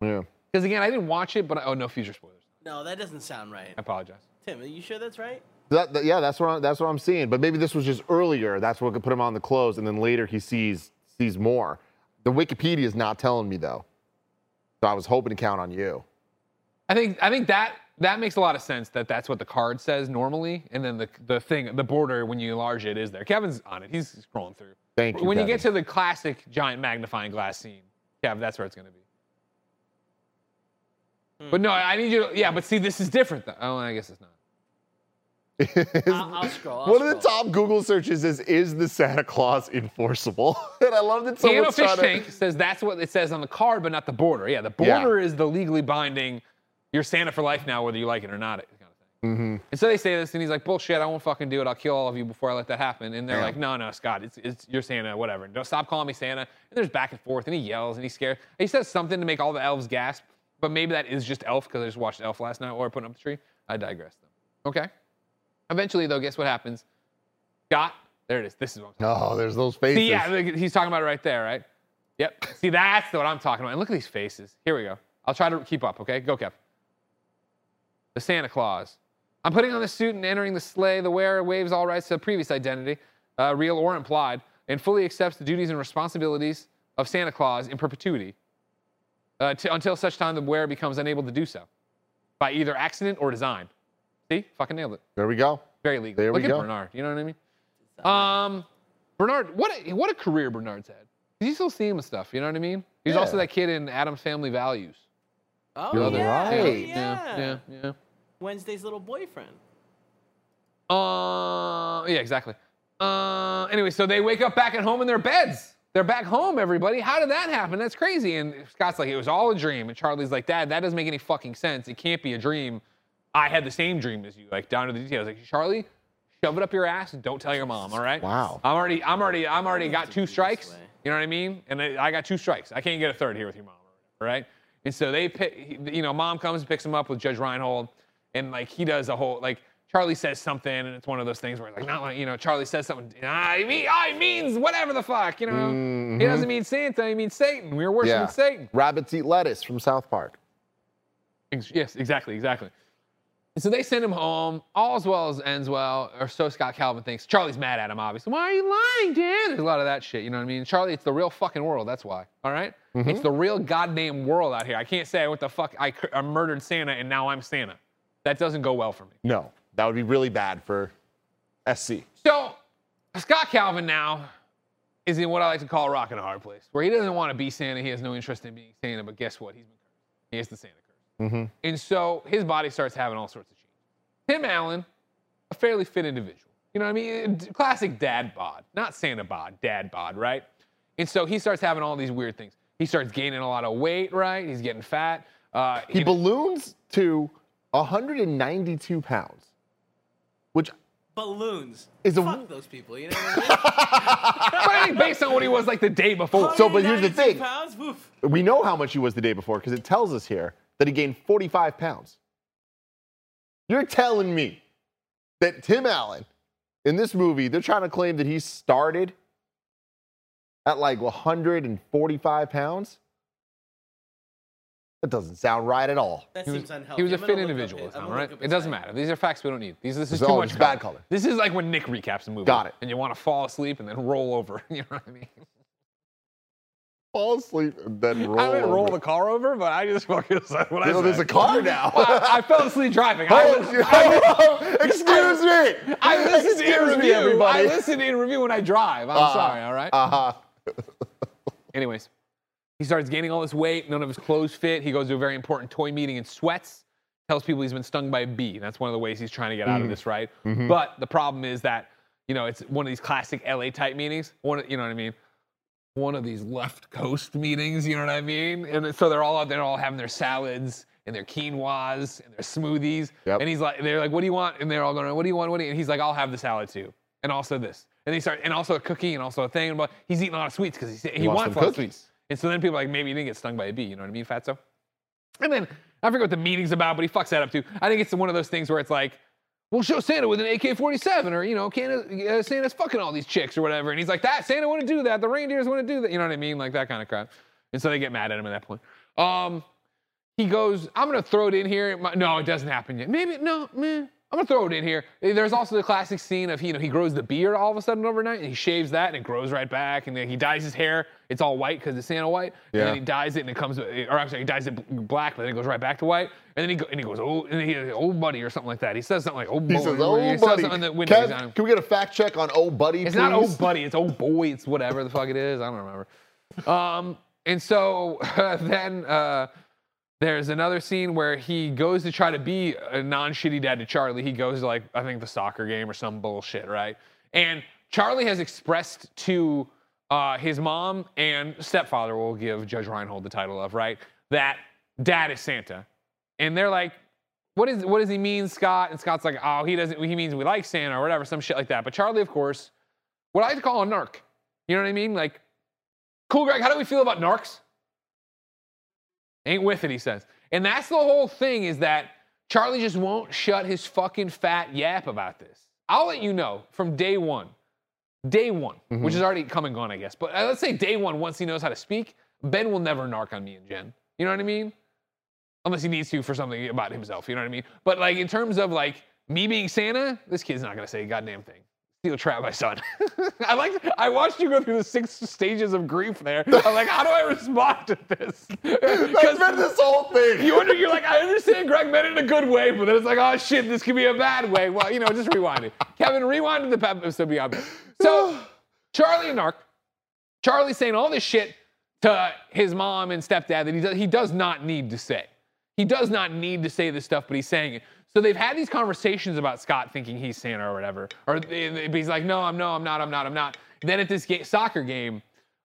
Yeah. Because again, I didn't watch it, but I, oh no, future spoilers. No, that doesn't sound right. I apologize. Tim, are you sure that's right? That, that- yeah, that's what I, that's what I'm seeing. But maybe this was just earlier. That's what could put him on the clothes, and then later he sees sees more. The Wikipedia is not telling me though, so I was hoping to count on you. I think I think that that makes a lot of sense that that's what the card says normally, and then the the thing the border when you enlarge it is there. Kevin's on it. He's scrolling through. Thank you, When you get to the classic giant magnifying glass scene, Kev, that's where it's gonna be. Hmm. But no, I need you to. Yeah, but see, this is different though. Oh, I guess it's not. (laughs) I'll, I'll scroll. I'll One of the top Google searches is "Is the Santa Claus enforceable?" (laughs) and I love that Piano someone's Fish trying to. Tank says that's what it says on the card, but not the border. Yeah, the Yeah. border is the legally binding. You're Santa for life now, whether you like it or not. Kind of thing. Mm-hmm. And so they say this, and he's like, "Bullshit! I won't fucking do it. I'll kill all of you before I let that happen." And they're Yeah. like, "No, no, Scott, it's, it's you're Santa, whatever. Don't stop calling me Santa." And there's back and forth, and he yells and he's scared. And he says something to make all the elves gasp, but maybe that is just Elf because I just watched Elf last night or putting up the tree. I digress. Though. Okay. Eventually, though, guess what happens? Scott, there it is. This is what I'm talking No, there's those faces. See, yeah, he's talking about it right there, right? Yep. See, that's what I'm talking about. And look at these faces. Here we go. I'll try to keep up, okay? Go, Kev. The Santa Claus. I'm putting on the suit and entering the sleigh. The wearer waives all rights to the previous identity, uh, real or implied, and fully accepts the duties and responsibilities of Santa Claus in perpetuity uh, t- until such time the wearer becomes unable to do so by either accident or design. See? Fucking nailed it. There we go. Very legal. There we Look at go. Bernard. You know what I mean? Um, Bernard, what a, what a career Bernard's had. You still see him with stuff. You know what I mean? He's also that kid in Addams Family Values. Oh, You're yeah, right. oh, Yeah, yeah, yeah. Wednesday's little boyfriend. Uh, yeah, exactly. Uh, anyway, so they wake up back at home in their beds. They're back home, everybody. How did that happen? That's crazy. And Scott's like, it was all a dream. And Charlie's like, Dad, that doesn't make any fucking sense. It can't be a dream. I had the same dream as you, like down to the details. Like, Charlie, shove it up your ass and don't tell your mom. All right? Wow. I'm already, I'm already, I'm already got two strikes. You know what I mean? And I I got two strikes. I can't get a third here with your mom. All right? And so they pick, you know, mom comes and picks him up with Judge Reinhold, and like he does a whole like Charlie says something, and it's one of those things where like not like you know Charlie says something. I mean, I means whatever the fuck, you know. He doesn't mean Santa. He means Satan. We were worshiping Mm-hmm. Yeah. Satan. Rabbits eat lettuce from South Park. Ex- Yes, exactly, exactly. And so they send him home. All's well as ends well, or so Scott Calvin thinks. Charlie's mad at him, obviously. Why are you lying, Dan? There's a lot of that shit. You know what I mean? Charlie, it's the real fucking world. That's why. All right? It's the real goddamn world out here. I can't say what the fuck I, I murdered Santa and now I'm Santa. That doesn't go well for me. No, that would be really bad for SC. So Scott Calvin now is in what I like to call a rock and a hard place, where he doesn't want to be Santa. He has no interest in being Santa, but guess what? He's been cursed. He has the Santa curse. Mm-hmm. And so his body starts having all sorts of changes. Tim Allen, a fairly fit individual. You know what I mean? Classic dad bod, not Santa bod, dad bod, right? And so he starts having all these weird things. He starts gaining a lot of weight, right? He's getting fat. Uh, He know- balloons to 192 pounds, which Balloons. Is a- Fuck those people. You know what I (laughs) but I think based on what he was like the day before. So, but here's the thing. Pounds? Woof. we know how much he was the day before because it tells us here that he gained 45 pounds. You're telling me that Tim Allen in this movie, they're trying to claim that he started at like 145 pounds? That doesn't sound right at all. That He was, seems unhealthy. he was a I'm gonna fit individual, his- this time, right? It doesn't matter. These are facts we don't need. These, this is It's too much bad color. color. This is like when Nick recaps a movie. Got it. And you want to fall asleep and then roll over. (laughs) You know what I mean? Fall asleep and then roll. I didn't roll the car over, but I just fucking (laughs) said what I know, said. there's a car now. Well, I, I fell asleep driving. I, was- oh, (laughs) excuse me. I listen in Excuse me, review. I listen in review when I drive. I'm Uh-huh. sorry, all right? Uh-huh. Anyways, he starts gaining all this weight. None of his clothes fit. He goes to a very important toy meeting and sweats. Tells people he's been stung by a bee. That's one of the ways he's trying to get out of Mm. this, right? Mm-hmm. But the problem is that, you know, it's one of these classic LA type meetings. One, of- you know what I mean? One of these left coast meetings, you know what I mean? And so they're all out there, all having their salads and their quinoas and their smoothies. Yep. And he's like, they're like, what do you want? And they're all going, what do you want? What do you? And he's like, I'll have the salad too, and also this. And they start, and also a cookie, and also a thing. But he's eating a lot of sweets because he, he, wants wants a lot of sweets. And so then people are like, maybe you didn't get stung by a bee. You know what I mean, Fatso? And then I forget what the meeting's about, but he fucks that up too. I think it's one of those things where it's like, we'll show Santa with an AK-47, or you know, Canada, uh, Santa's fucking all these chicks or whatever. And he's like, that Santa wouldn't do that. The reindeers wouldn't do that. You know what I mean? Like that kind of crap. And so they get mad at him at that point. Um, he goes, I'm gonna throw it in here. No, it doesn't happen yet. Maybe no, meh. I'm gonna throw it in here. There's also the classic scene of he, you know he grows the beard all of a sudden overnight, and he shaves that, and it grows right back, and then he dyes his hair. It's all white because it's Santa white, and Yeah. then he dyes it, and it comes, or I'm sorry, he dyes it black, but then it goes right back to white, and then he go, and he goes, oh, and he oh buddy or something like that. He says something like oh He boy, says, "Oh, he says buddy." something that windows Kev, on him. can we get a fact check on old buddy"? It's not oh please? buddy, it's oh boy, it's whatever the fuck it is. I don't remember. Um, and so (laughs) then uh, there's another scene where he goes to try to be a non-shitty dad to Charlie. He goes to like I think the soccer game or some bullshit, right? And Charlie has expressed to uh, his mom and stepfather, will give Judge Reinhold the title of, right? That dad is Santa, and they're like, what is what does he mean, Scott? And Scott's like, oh, he doesn't. He means we like Santa or whatever, some shit like that. But Charlie, of course, what I like to call a narc. You know what I mean? Like, cool, Greg. How do we feel about narcs? Ain't with it, he says. And that's the whole thing is that Charlie just won't shut his fucking fat yap about this. I'll let you know from day one, day one, which is already come and gone, I guess. But uh, let's say day one, once he knows how to speak, Ben will never narc on me and Jen. You know what I mean? Unless he needs to for something about himself. You know what I mean? But like in terms of like me being Santa, this kid's not gonna say a goddamn thing. Steel trap my son. (laughs) I like. I watched you go through the six stages of grief there. (laughs) I'm like, how do I respond to this? (laughs) That's been this whole thing. you wonder, you're like, I understand Greg meant it in a good way, but then it's like, oh shit, this could be a bad way. Well, you know, just rewind it. Kevin, rewind to the pep episode beyond. So, (sighs) Charlie and Narc, Charlie's saying all this shit to his mom and stepdad that he does, he does not need to say. He does not need to say this stuff, but he's saying it. So they've had these conversations about Scott thinking he's Santa or whatever. Or he's like, no, I'm no, I'm not, I'm not, I'm not. Then at this ga- soccer game,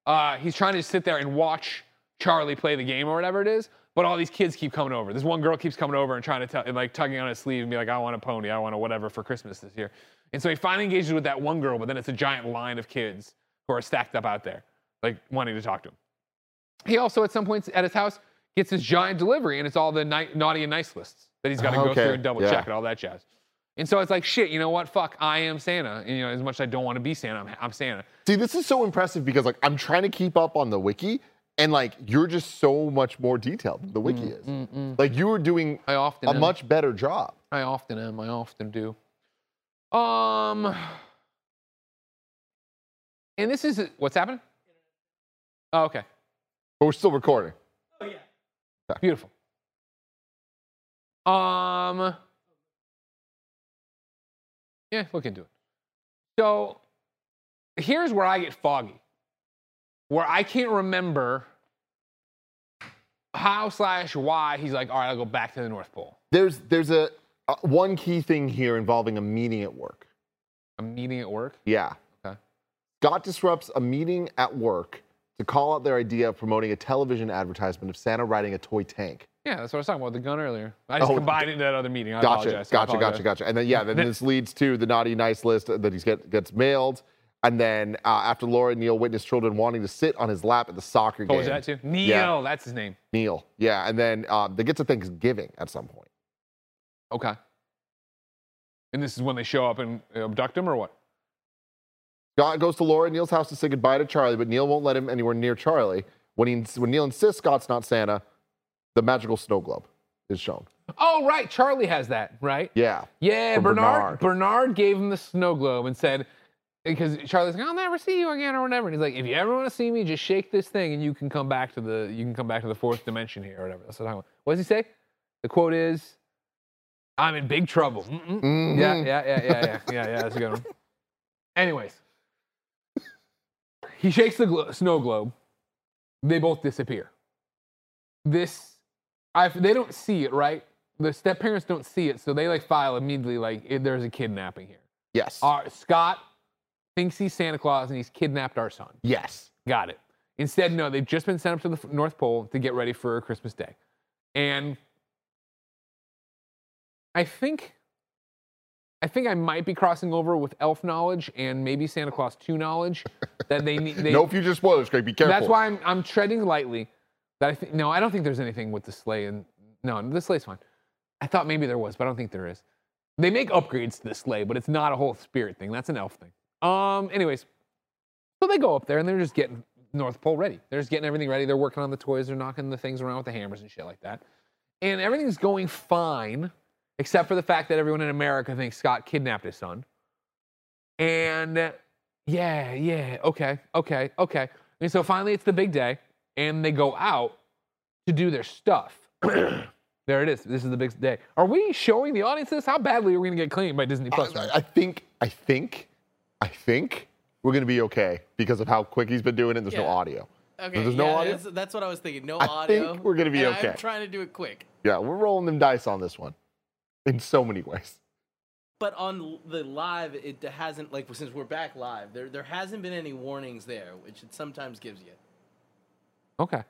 uh, he's trying to sit there and watch Charlie play the game or whatever it is. But all these kids keep coming over. This one girl keeps coming over and trying to tell, and like tugging on his sleeve and be like, I want a pony, I want a whatever for Christmas this year. And so he finally engages with that one girl, but then it's a giant line of kids who are stacked up out there, like wanting to talk to him. He also, at some points at his house, gets this giant delivery, and it's all the ni- naughty and nice lists that he's got to go through and double yeah. check and all that jazz. And so it's like, shit, you know what? Fuck, I am Santa. And, you know, as much as I don't want to be Santa, I'm, I'm Santa. See, this is so impressive because like I'm trying to keep up on the wiki, and like you're just so much more detailed than the mm, wiki is. Mm, mm. Like you were doing I often a am. much better job. I often am. I often do. Um, and this is what's happening. Oh, okay, But we're still recording. Oh yeah. beautiful. Um, yeah, look into it. So, here's where I get foggy, where I can't remember how slash why he's like, all right, I'll go back to the North Pole. There's there's a uh, one key thing here involving a meeting at work. A meeting at work. Yeah. Okay. Scott disrupts a meeting at work to call out their idea of promoting a television advertisement of Santa riding a toy tank. Yeah, that's what I was talking about the gun earlier. I just Oh, combined it into that other meeting. I Gotcha, apologize. Gotcha, gotcha, apologize. gotcha. And then yeah, then (laughs) this leads to the naughty nice list that he get, gets mailed. And then uh, after Laura and Neil witness children wanting to sit on his lap at the soccer What game. was that too? Neil, Yeah. that's his name. Neil, yeah. And then um, they get to Thanksgiving at some point. Okay. And this is when they show up and abduct him, or what? Scott goes to Laura and Neil's house to say goodbye to Charlie, but Neil won't let him anywhere near Charlie. When, he, when Neil insists Scott's not Santa, the magical snow globe is shown. Oh, right. Charlie has that, right? Yeah. Yeah, Bernard, Bernard. Bernard. gave him the snow globe and said, because Charlie's like, I'll never see you again or whatever. And he's like, if you ever want to see me, just shake this thing and you can come back to the you can come back to the fourth dimension here or whatever. That's what I'm talking about. What does he say? The quote is, I'm in big trouble. Mm-mm. Mhm. Yeah, yeah, yeah, yeah, yeah, (laughs) yeah, yeah. That's a good one. Anyways, he shakes the glo- snow globe. They both disappear. This, I, they don't see it, right? The step parents don't see it, so they like file immediately like "Eh, there's a kidnapping here. Yes. Our, Scott thinks he's Santa Claus and he's kidnapped our son. yes. Got it. Instead, no, they've just been sent up to the North Pole to get ready for Christmas Day. And I think I think I might be crossing over with elf knowledge and maybe Santa Clause 2 knowledge that they need they, (laughs) no future spoilers, Craig. Be careful. That's why I'm I'm treading lightly. That I think no, I don't think there's anything with the sleigh and no, the sleigh's fine. I thought maybe there was, but I don't think there is. They make upgrades to the sleigh, but it's not a whole spirit thing. That's an elf thing. Um, anyways, so they go up there and they're just getting North Pole ready. They're just getting everything ready. They're working on the toys. They're knocking the things around with the hammers and shit like that. And everything's going fine, except for the fact that everyone in America thinks Scott kidnapped his son. And yeah, yeah, okay, okay, okay. And so finally it's the big day, and they go out to do their stuff. (clears throat) there it is. This is the big day. Are we showing the audience this? How badly are we gonna get claimed by Disney Plus? I, I think, I think, I think we're gonna be okay because of how quick he's been doing it. There's no audio. Okay, There's no yeah, audio? That's, that's what I was thinking. No I audio. think we're gonna be and okay. I'm trying to do it quick. Yeah, we're rolling them dice on this one, in so many ways. But on the live, it hasn't like since we're back live, there there hasn't been any warnings there, which it sometimes gives you. Okay.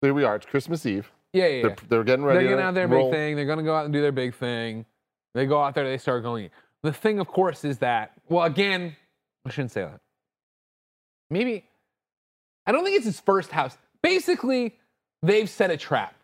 Here we are. It's Christmas Eve. Yeah, yeah. yeah. They're, they're getting ready. They're getting to out their roll. big thing. They're gonna go out and do their big thing. They go out there. They start going. The thing, of course, is that well, again, I shouldn't say that. Maybe I don't think it's his first house. Basically, they've set a trap.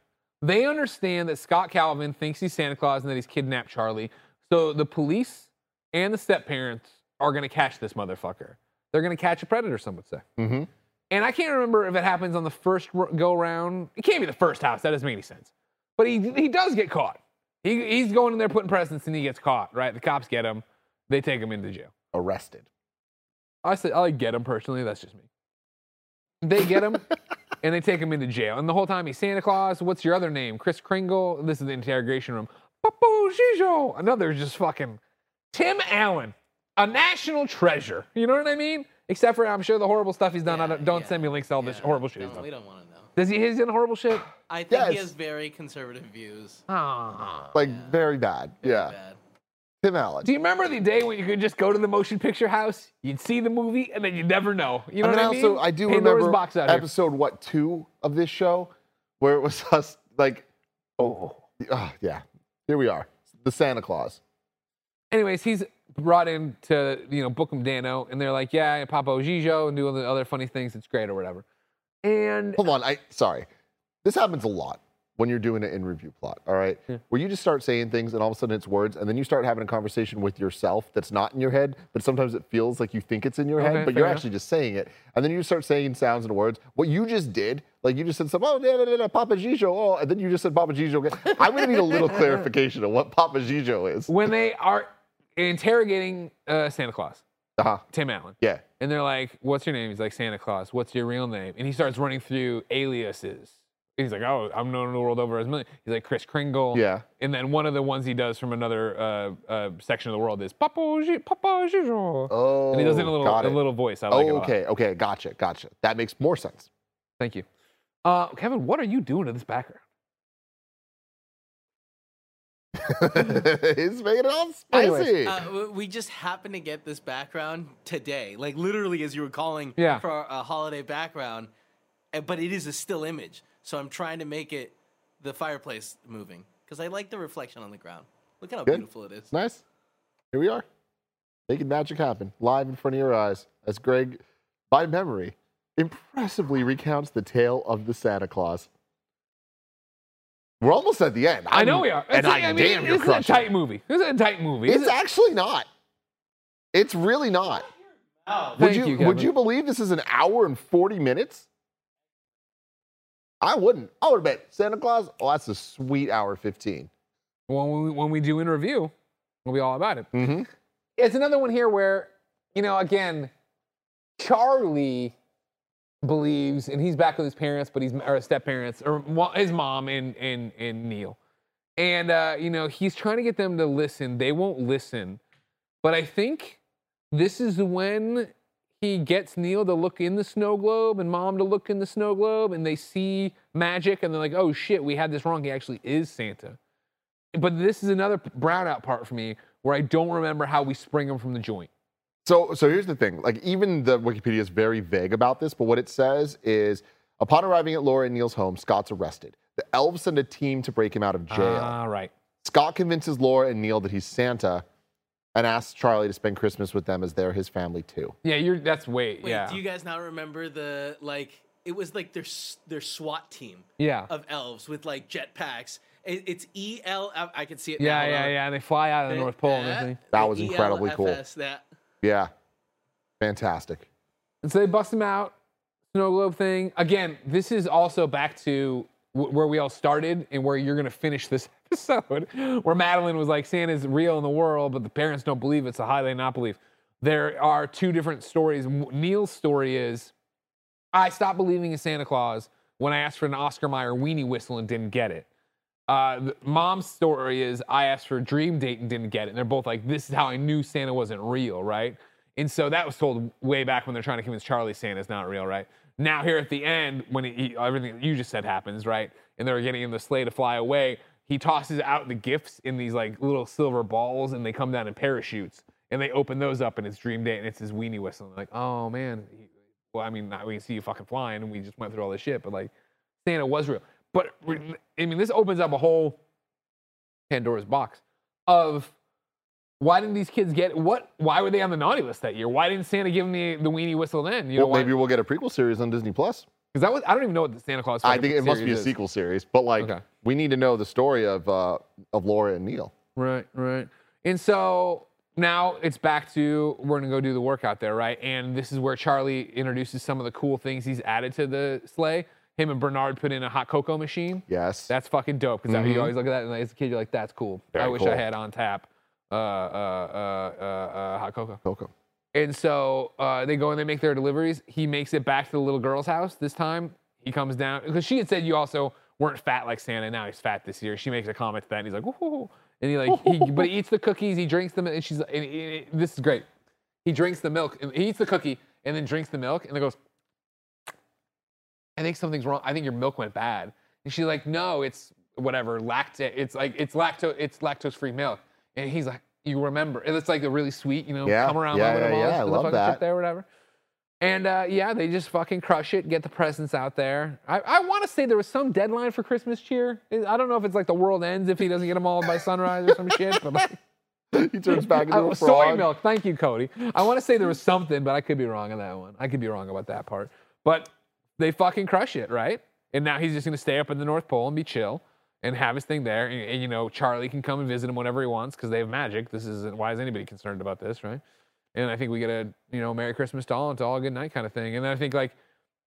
They understand that Scott Calvin thinks he's Santa Claus and that he's kidnapped Charlie. So the police and the step parents are gonna catch this motherfucker. They're gonna catch a predator. Some would say. Mhm. And I can't remember if it happens on the first go round. It can't be the first house. That doesn't make any sense. But he he does get caught. He, he's going in there putting presents and he gets caught. Right? The cops get him. They take him into jail. Arrested. I said I like get him personally. That's just me. They get him (laughs) and they take him into jail. And the whole time he's Santa Claus. What's your other name? Chris Kringle. This is the interrogation room. Papo Gijo. Another just fucking Tim Allen, a national treasure. You know what I mean? Except for I'm sure the horrible stuff he's done. I don't, don't yeah, send me links to all this yeah. horrible shit he's Don't- done. We don't want to know. Does he? He's in horrible shit. I think he has very conservative views. Ah. Like Yeah. very bad. Very yeah. bad. Tim Allen. Do you remember the day when you could just go to the motion picture house, you'd see the movie, and then you'd never know? You know I mean, what I I mean? also I do Pandora's remember box out here. episode what two of this show where it was (laughs) us like Oh. ah, yeah here we are the Santa Clause Anyways, he's brought in to you know book him Dano, and they're like, yeah, Papa Gijo, and do all the other funny things. It's great or whatever. And hold on I sorry this happens a lot when you're doing an in review plot all right Yeah. where you just start saying things and all of a sudden it's words and then you start having a conversation with yourself that's not in your head but sometimes it feels like you think it's in your Okay, head but you're enough. actually just saying it and then you start saying sounds and words what you just did like you just said something oh da, da, da, da, Papa Gijo oh and then you just said Papa Gijo again. I'm gonna need a little (laughs) clarification of what Papa Gijo is when they are interrogating uh, Santa Claus, uh-huh Tim Allen, yeah and they're like, "What's your name?" He's like, "Santa Claus." What's your real name? And he starts running through aliases. he's like, oh, I'm known in the world over as a million. He's like Chris Kringle. Yeah. And then one of the ones he does from another uh, uh, section of the world is Papa, Gi- Papa. Oh, and he does it in a little, got a little voice. I like it a Oh, lot. okay, okay, gotcha, gotcha. That makes more sense. Thank you. Uh, Kevin, what are you doing to this background? (laughs) He's making it all spicy. Anyways, Uh, we just happened to get this background today, like literally as you were calling Yeah. for a holiday background, uh, but it is a still image. So I'm trying to make it the fireplace moving because I like the reflection on the ground. Look at how Good. beautiful. It's nice. Here we are, making magic happen live in front of your eyes as Greg, by memory, impressively recounts the tale of the Santa Clause. We're almost at the end. I know I'm- we are. And It's like- I, I mean, damn, you're this is a tight movie. This is a tight movie. It's This actually not. It's really not. Oh, Would you, you, would you believe this is an hour and 40 minutes? I wouldn't. I would bet Santa Clause, oh, that's a sweet hour 15. when we, when we do in review, we'll be all about it. Mm-hmm. It's another one here where, you know, again, Charlie believes, and he's back with his parents, but he's or step parents or his mom and and and Neil, and uh, you know he's trying to get them to listen. They won't listen, but I think this is when he gets Neil to look in the snow globe and mom to look in the snow globe, and they see magic, and they're like, "Oh shit, we had this wrong. He actually is Santa." But this is another brownout part for me where I don't remember how we spring him from the joint. So, so here's the thing. Like, even the Wikipedia is very vague about this, but what it says is, upon arriving at Laura and Neil's home, Scott's arrested. The elves send a team to break him out of jail. All right. Scott convinces Laura and Neil that he's Santa, and asks Charlie to spend Christmas with them as they're his family too. Yeah, you're. That's wait. Wait, yeah. do you guys not remember the like? It was like their their SWAT team yeah. of elves with like jetpacks. It, it's E L. I, I can see it. yeah, now, yeah, yeah. And they fly out of the North Pole and everything. That the was incredibly cool. That Yeah, fantastic. And so they bust him out. Snow globe thing. Again, this is also back to w- where we all started and where you're gonna finish this (laughs) episode, where Madeline was like, Santa's real in the world, but the parents don't believe it, so how do they not believe? There are two different stories. Neil's story is, I stopped believing in Santa Claus when I asked for an Oscar Mayer weenie whistle and didn't get it. Uh, mom's story is I asked for a dream date and didn't get it. And they're both like, this is how I knew Santa wasn't real, right? And so that was told way back when they're trying to convince Charlie Santa's not real, right? Now here at the end, when he, everything you just said happens, right? And they're getting in the sleigh to fly away, he tosses out the gifts in these like little silver balls, and they come down in parachutes. And they open those up, and it's dream date, and it's his weenie whistle. And like, oh man, well, I mean, we can see you fucking flying, and we just went through all this shit, but like, Santa was real. But I mean, this opens up a whole Pandora's box of why didn't these kids get what? Why were they on the naughty list that year? Why didn't Santa give them the, the weenie whistle then? You know, well, why? maybe we'll get a prequel series on Disney Plus. Because that was I don't even know what the Santa Clause. I think it must be a is. sequel series, but like Okay. we need to know the story of uh, of Laura and Neil. Right, right. And so now it's back to we're gonna go do the workout there, right? And this is where Charlie introduces some of the cool things he's added to the sleigh. Him and Bernard put in a hot cocoa machine. Yes. That's fucking dope. Because you always look at that and as a kid, you're like, that's cool. I wish cool. I had on tap uh, uh, uh, uh, uh, hot cocoa. Coco. And so uh, they go and they make their deliveries. He makes it back to the little girl's house this time. He comes down because she had said you also weren't fat like Santa. Now he's fat this year. She makes a comment to that, and he's like, "Woohoo!" And he like, he, (laughs) but he eats the cookies. He drinks them, and she's. And he- this is great. He drinks the milk. and He eats the cookie and then drinks the milk, and then goes, "I think something's wrong. I think your milk went bad." And she's like, "No, it's whatever lactate. It's like it's lactose. It's lactose free milk." And he's like, "You remember?" And it's like a really sweet, you know, Yeah, come around yeah, moment yeah, yeah, I love that. there, whatever. And uh, yeah, they just fucking crush it, get the presents out there. I, I want to say there was some deadline for Christmas cheer. I don't know if it's like the world ends if he doesn't get them all by sunrise or some shit. But like, (laughs) he turns back into (laughs) a soy milk. Thank you, Cody. I want to say there was something, but I could be wrong on that one. I could be wrong about that part. But they fucking crush it, right? And now he's just gonna stay up in the North Pole and be chill and have his thing there. And, and, you know, Charlie can come and visit him whenever he wants because they have magic. This isn't why is anybody concerned about this, right? And I think we get a you know Merry Christmas to all and to all good night kind of thing. And then I think like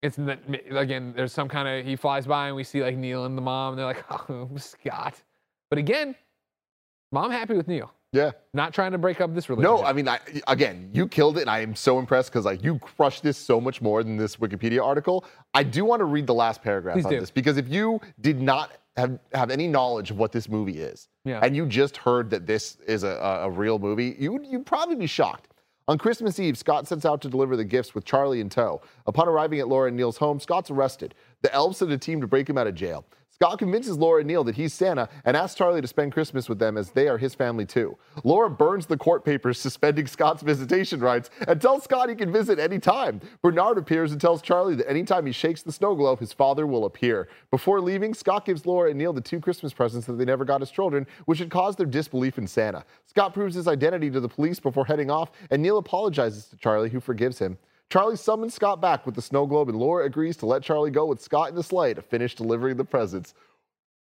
it's again there's some kind of he flies by and we see like Neil and the mom and they're like (laughs) oh Scott, but again, mom happy with Neil. Yeah. Not trying to break up this relationship. No, I mean, I, again, you killed it, and I am so impressed because like you crushed this so much more than this Wikipedia article. I do want to read the last paragraph Please on do. this because if you did not have, have any knowledge of what this movie is, Yeah. and you just heard that this is a, a, a real movie, you would you'd probably be shocked. On Christmas Eve, Scott sets out to deliver the gifts with Charlie in tow. Upon arriving at Laura and Neil's home, Scott's arrested. The elves send a team to break him out of jail. Scott convinces Laura and Neil that he's Santa and asks Charlie to spend Christmas with them as they are his family too. Laura burns the court papers suspending Scott's visitation rights and tells Scott he can visit anytime. Bernard appears and tells Charlie that anytime he shakes the snow globe, his father will appear. Before leaving, Scott gives Laura and Neil the two Christmas presents that they never got as children, which had caused their disbelief in Santa. Scott proves his identity to the police before heading off, and Neil apologizes to Charlie, who forgives him. Charlie summons Scott back with the snow globe, and Laura agrees to let Charlie go with Scott in the sleigh to finish delivering the presents.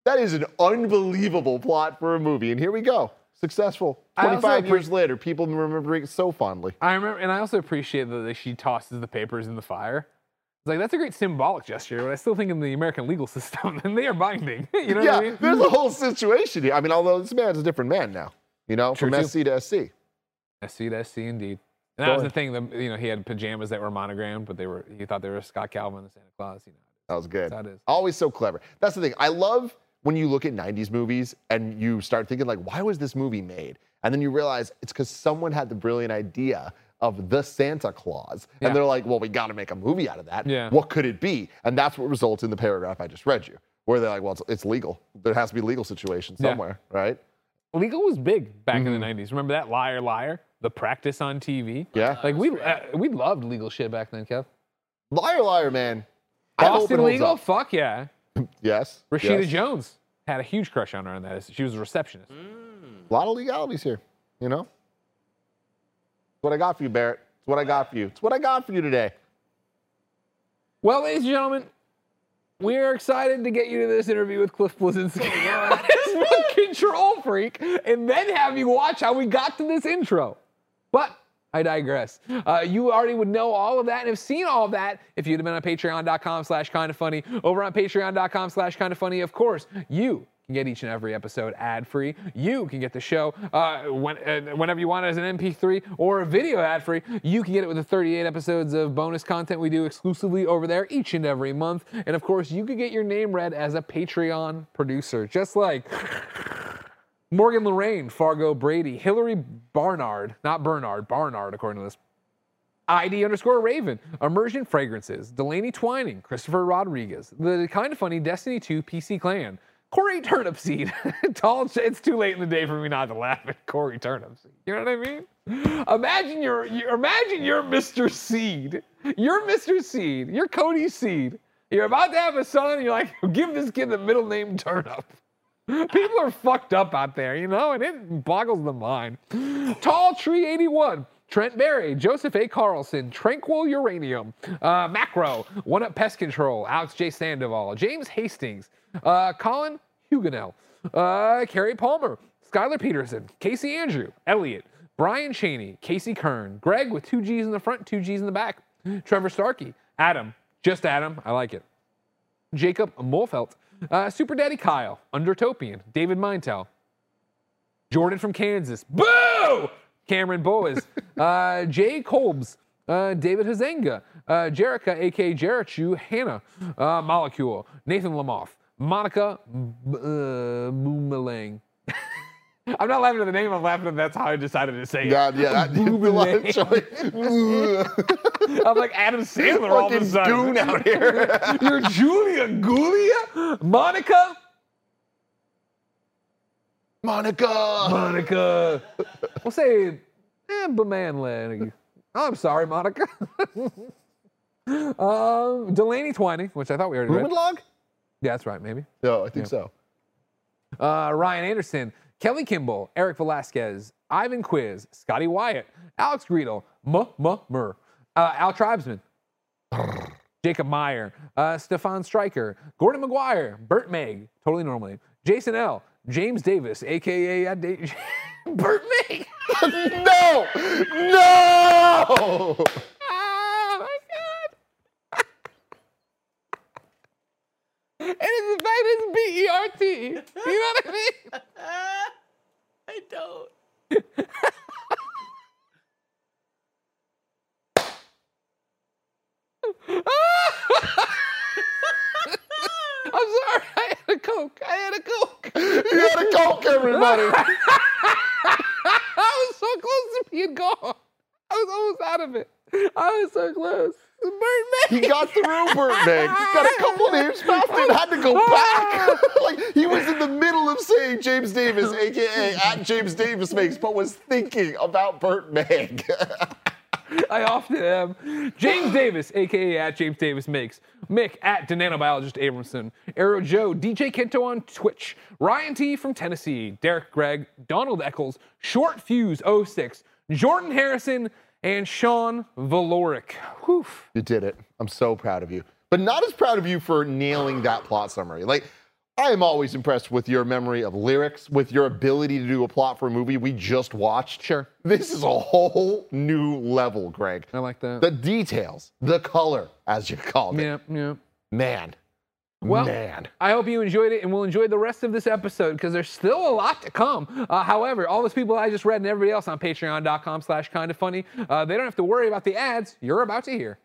That is an unbelievable plot for a movie, and here we go. Successful. 25 appre- years later, people remember it so fondly. I remember, and I also appreciate that she tosses the papers in the fire. It's like that's a great symbolic gesture, but I still think in the American legal (laughs) system, and they are binding. (laughs) you know yeah, what I mean? there's a whole situation here. I mean, although this man's a different man now, you know, True, from too. SC to SC. SC to SC indeed. And that was the thing. The, you know, he had pajamas that were monogrammed, but they were. He thought they were Scott Calvin and Santa Clause. You know, That was good. It is. Always so clever. That's the thing. I love when you look at 90s movies and you start thinking, like, why was this movie made? And then you realize it's because someone had the brilliant idea of the Santa Claus. Yeah. And they're like, well, we got to make a movie out of that. Yeah. What could it be? And that's what results in the paragraph I just read you, where they're like, well, it's, it's legal. There has to be a legal situation Yeah. somewhere, right? legal was big back Mm-hmm. in the '90s. Remember that Liar Liar? The practice on TV. Yeah. Like we uh, we loved legal shit back then, Kev. Liar, liar, man. I hope it Boston holds legal. up. Fuck yeah. (laughs) Yes. Rashida yes. Jones had a huge crush on her, and that. she was a receptionist. A lot of legalities here, you know? It's what I got for you, Barrett. It's what I got for you. It's what I got for you today. Well, ladies and gentlemen, we are excited to get you to this interview with Cliff Bleszinski, (laughs) this control freak, and then have you watch how we got to this intro. But I digress. Uh, you already would know all of that and have seen all of that if you'd have been on patreon.com slash kind of funny. Over on patreon.com slash kind of funny, of course, you can get each and every episode ad free. You can get the show uh, when, uh, whenever you want it as an MP3 or a video ad free. You can get it with the 38 episodes of bonus content we do exclusively over there each and every month. And of course, you could get your name read as a Patreon producer, just like Morgan Lorraine, Fargo Brady, Hillary Barnard, not Bernard, Barnard, according to this. ID underscore Raven, Immersion Fragrances, Delaney Twining, Christopher Rodriguez, the kind of funny Destiny 2 PC Clan, Corey Turnipseed, (laughs) Tall. It's too late in the day for me not to laugh at Corey Turnipseed. You know what I mean? Imagine you're, you imagine you're Mr. Seed. You're Mr. Seed. You're Cody Seed. You're about to have a son, and you're like, give this kid the middle name Turnip. People are fucked up out there, you know, and it boggles the mind. Tall Tree 81, Trent Berry, Joseph A. Carlson, Tranquil Uranium, uh, Macro, One Up Pest Control, Alex J. Sandoval, James Hastings, uh, Colin Huguenot, uh, Carrie Palmer, Skylar Peterson, Casey Andrew, Elliot, Brian Cheney, Casey Kern, Greg with two G's in the front, two G's in the back, Trevor Starkey, Adam, just Adam, I like it. Jacob Molfelt, uh, Super Daddy Kyle, Undertopian, David Mintel, Jordan from Kansas, Boo! Cameron Boas, (laughs) uh, Jay Kolbs, uh, David Hazenga, uh, Jerica, aka Jerichu, Hannah, uh, Molecule, Nathan Lamoff, Monica B- uh, Boomerang. (laughs) I'm not laughing at the name, I'm laughing at that's how I decided to say it. God, yeah, that, a lot of choice. I'm like Adam Sandler all of a sudden. goon out here. (laughs) You're Julia Gulia? Monica? Monica. Monica. We'll say, eh, Bamanle. Oh, I'm sorry, Monica. (laughs) um, Delaney Twining, which I thought we already read. Rubenlog? Yeah, that's right, maybe. No, I think so. Uh, Ryan Anderson, Kelly Kimball, Eric Velasquez, Ivan Quiz, Scotty Wyatt, Alex Greedle, M M Mur, uh, Al Tribesman, Jacob Meyer, uh, Stefan Stryker, Gordon McGuire, Burt Meg, totally normally, Jason L, James Davis, aka Da- (laughs) Burt Meg. (laughs) no! No! oh my god. (laughs) and it's the fact B E R T. You know what I mean? I don't. (laughs) I'm sorry. I had a Coke. I had a Coke. You had a Coke, everybody. (laughs) I was so close to being gone. I was almost out of it. (laughs) I was so close. Burt Meg! He got through Burt Meg. Got a (laughs) couple names past it. Had to go (laughs) back. like he was in the middle of saying James Davis, aka at James Davis makes, but was thinking about Burt Meg. I often am. James Davis, aka at James Davis makes. Mick at Nanobiologist Abramson. Arrow Joe, DJ Kento on Twitch. Ryan T from Tennessee. Derek Gregg, Donald Eccles, Short Fuse 06, Jordan Harrison, and Sean Valoric. Whew. you did it. I'm so proud of you. But not as proud of you for nailing that plot summary. Like, I am always impressed with your memory of lyrics, with your ability to do a plot for a movie we just watched. Sure. This is a whole new level, Greg. I like that. The details, the color, as you called it. yeah, yeah. Man. Well, Man. I hope you enjoyed it and we will enjoy the rest of this episode because there's still a lot to come. Uh, however, all those people I just read and everybody else on patreon.com slash kind of funny, uh, they don't have to worry about the ads you're about to hear.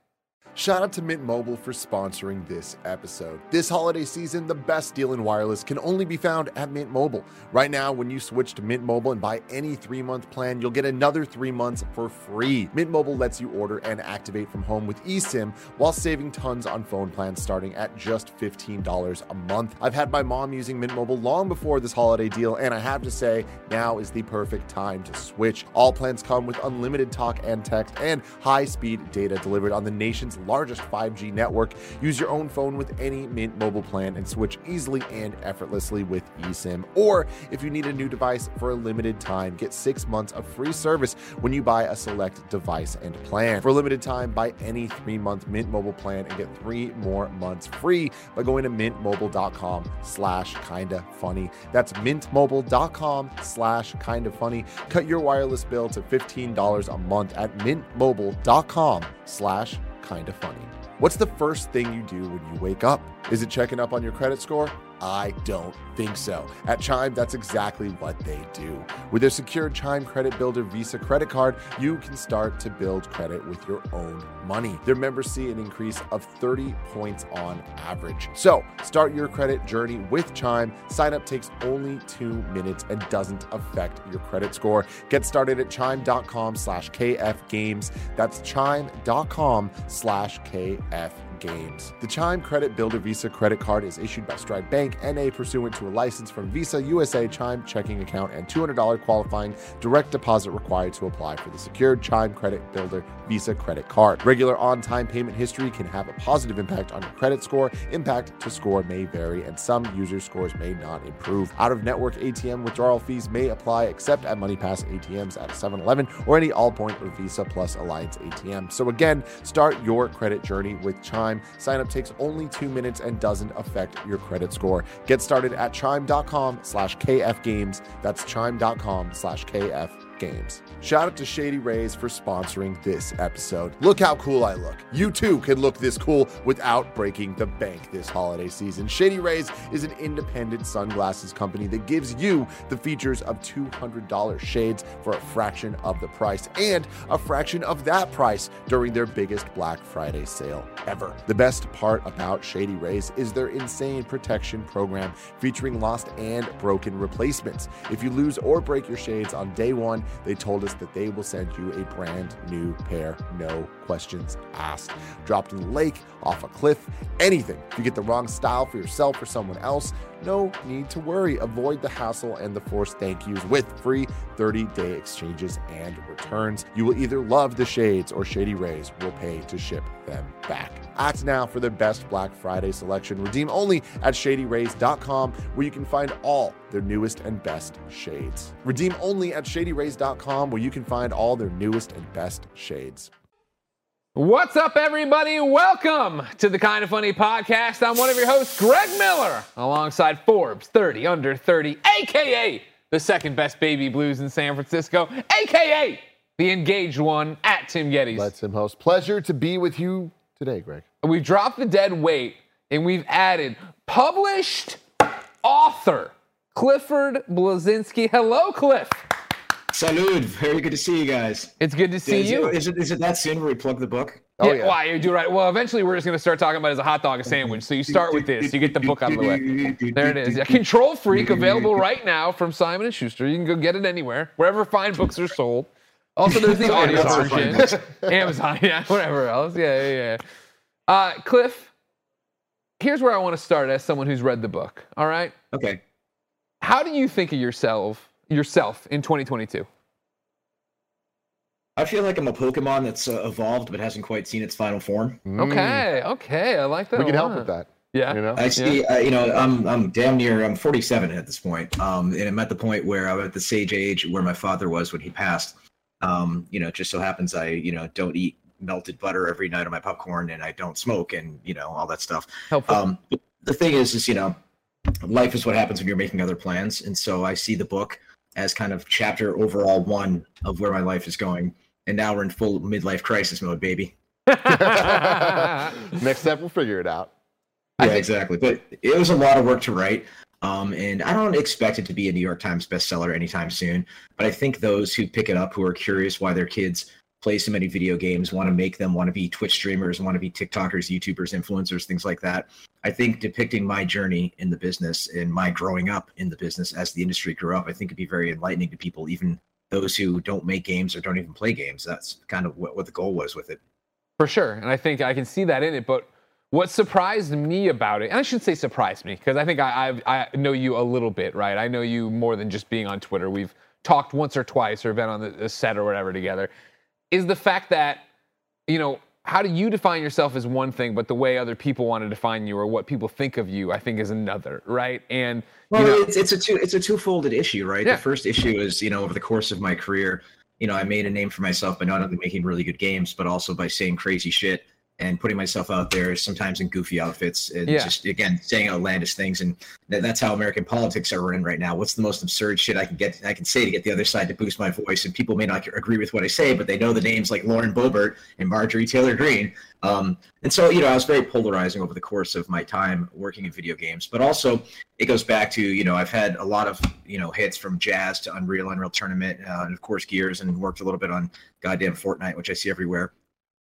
Shout out to Mint Mobile for sponsoring this episode. This holiday season, the best deal in wireless can only be found at Mint Mobile. Right now, when you switch to Mint Mobile and buy any three month plan, you'll get another three months for free. Mint Mobile lets you order and activate from home with eSIM while saving tons on phone plans starting at just $15 a month. I've had my mom using Mint Mobile long before this holiday deal, and I have to say, now is the perfect time to switch. All plans come with unlimited talk and text and high speed data delivered on the nation's largest 5G network. Use your own phone with any Mint mobile plan and switch easily and effortlessly with eSIM. Or if you need a new device for a limited time, get six months of free service when you buy a select device and plan. For a limited time, buy any three month Mint mobile plan and get three more months free by going to mintmobile.com slash kinda funny. That's mintmobile.com slash kinda funny. Cut your wireless bill to $15 a month at mintmobile.com slash kinda funny. What's the first thing you do when you wake up? Is it checking up on your credit score? I don't think so. At Chime, that's exactly what they do. With their secure Chime Credit Builder Visa credit card, you can start to build credit with your own money. Their members see an increase of 30 points on average. So, start your credit journey with Chime. Sign up takes only two minutes and doesn't affect your credit score. Get started at chime.com slash kfgames. That's chime.com slash kfgames games. The Chime Credit Builder Visa credit card is issued by Stride Bank NA pursuant to a license from Visa USA Chime checking account and $200 qualifying direct deposit required to apply for the secured Chime Credit Builder Visa credit card. Regular on-time payment history can have a positive impact on your credit score. Impact to score may vary and some user scores may not improve. Out-of-network ATM withdrawal fees may apply except at MoneyPass ATMs at 7-Eleven or any Allpoint or Visa Plus Alliance ATM. So again, start your credit journey with Chime. Sign up takes only two minutes and doesn't affect your credit score. Get started at chime.com slash kfgames. That's chime.com slash kfgames. Shout out to Shady Rays for sponsoring this episode. Look how cool I look. You too can look this cool without breaking the bank this holiday season. Shady Rays is an independent sunglasses company that gives you the features of $200 shades for a fraction of the price and a fraction of that price during their biggest Black Friday sale ever. The best part about Shady Rays is their insane protection program featuring lost and broken replacements. If you lose or break your shades on day one, they told us that they will send you a brand new pair, no questions asked. Dropped in the lake, off a cliff, anything. If you get the wrong style for yourself or someone else, no need to worry. Avoid the hassle and the forced thank yous with free 30 day exchanges and returns. You will either love the shades or Shady Rays will pay to ship them back. Act now for their best Black Friday selection. Redeem only at shadyrays.com, where you can find all their newest and best shades. Redeem only at shadyrays.com, where you can find all their newest and best shades. What's up, everybody? Welcome to the Kind of Funny podcast. I'm one of your hosts, Greg Miller, alongside Forbes 30 Under 30, aka the second best baby blues in San Francisco, aka the engaged one at Tim Gettys. Let's him host. Pleasure to be with you today, Greg. We've dropped the dead weight and we've added published author Clifford Bleszinski. Hello, Cliff. Salud. Very good to see you guys. It's good to see is you. It, is, it, is it that soon where we plug the book? Oh, yeah, yeah. Why you do right? Well, eventually we're just gonna start talking about it as a hot dog, a sandwich. So you start with this, you get the book out of the way. There it is. Yeah, Control Freak available right now from Simon and Schuster. You can go get it anywhere, wherever fine books are sold. Also, there's the (laughs) audio Amazon version, (laughs) Amazon, yeah, whatever else. Yeah, yeah, yeah. Uh, Cliff, here's where I want to start as someone who's read the book. All right, Okay. how do you think of yourself, yourself in 2022? I feel like I'm a Pokemon that's uh, evolved but hasn't quite seen its final form. Okay, okay, I like that. Mm. We a can help with that. Yeah, You know? I see, uh, you know, I'm I'm damn near I'm 47 at this point, um, and I'm at the point where I'm at the sage age where my father was when he passed. Um, you know, it just so happens I, you know, don't eat melted butter every night on my popcorn, and I don't smoke, and you know all that stuff. helpful. Um, the thing is, is you know, life is what happens when you're making other plans, and so I see the book as kind of chapter overall one of where my life is going, and now we're in full midlife crisis mode, baby. (laughs) Next step, we'll figure it out. Yeah, exactly. But it was a lot of work to write. Um, and I don't expect it to be a New York Times bestseller anytime soon. But I think those who pick it up who are curious why their kids play so many video games, want to make them want to be Twitch streamers, want to be TikTokers, YouTubers, influencers, things like that. I think depicting my journey in the business and my growing up in the business as the industry grew up, I think it'd be very enlightening to people, even those who don't make games or don't even play games. That's kind of what, what the goal was with it. For sure. And I think I can see that in it. But what surprised me about it, and I should say surprised me, because I think I, I've, I know you a little bit, right? I know you more than just being on Twitter. We've talked once or twice or been on the set or whatever together, is the fact that, you know, how do you define yourself as one thing, but the way other people want to define you or what people think of you, I think is another, right? And, Well, you know, it's it's a two it's a twofolded issue, right? Yeah. The first issue is you know over the course of my career, you know I made a name for myself by not only making really good games, but also by saying crazy shit and putting myself out there sometimes in goofy outfits and Yeah. just again saying outlandish things and that, that's how American politics are in right now. What's the most absurd shit I can get I can say to get the other side to boost my voice and people may not agree with what I say, but they know the names like Lauren Boebert and Marjorie Taylor green Um, and so you know I was very polarizing over the course of my time working in video games, but also it goes back to you know I've had a lot of you know hits from Jazz to Unreal, Unreal Tournament, uh, and of course Gears, and worked a little bit on goddamn Fortnite, which I see everywhere.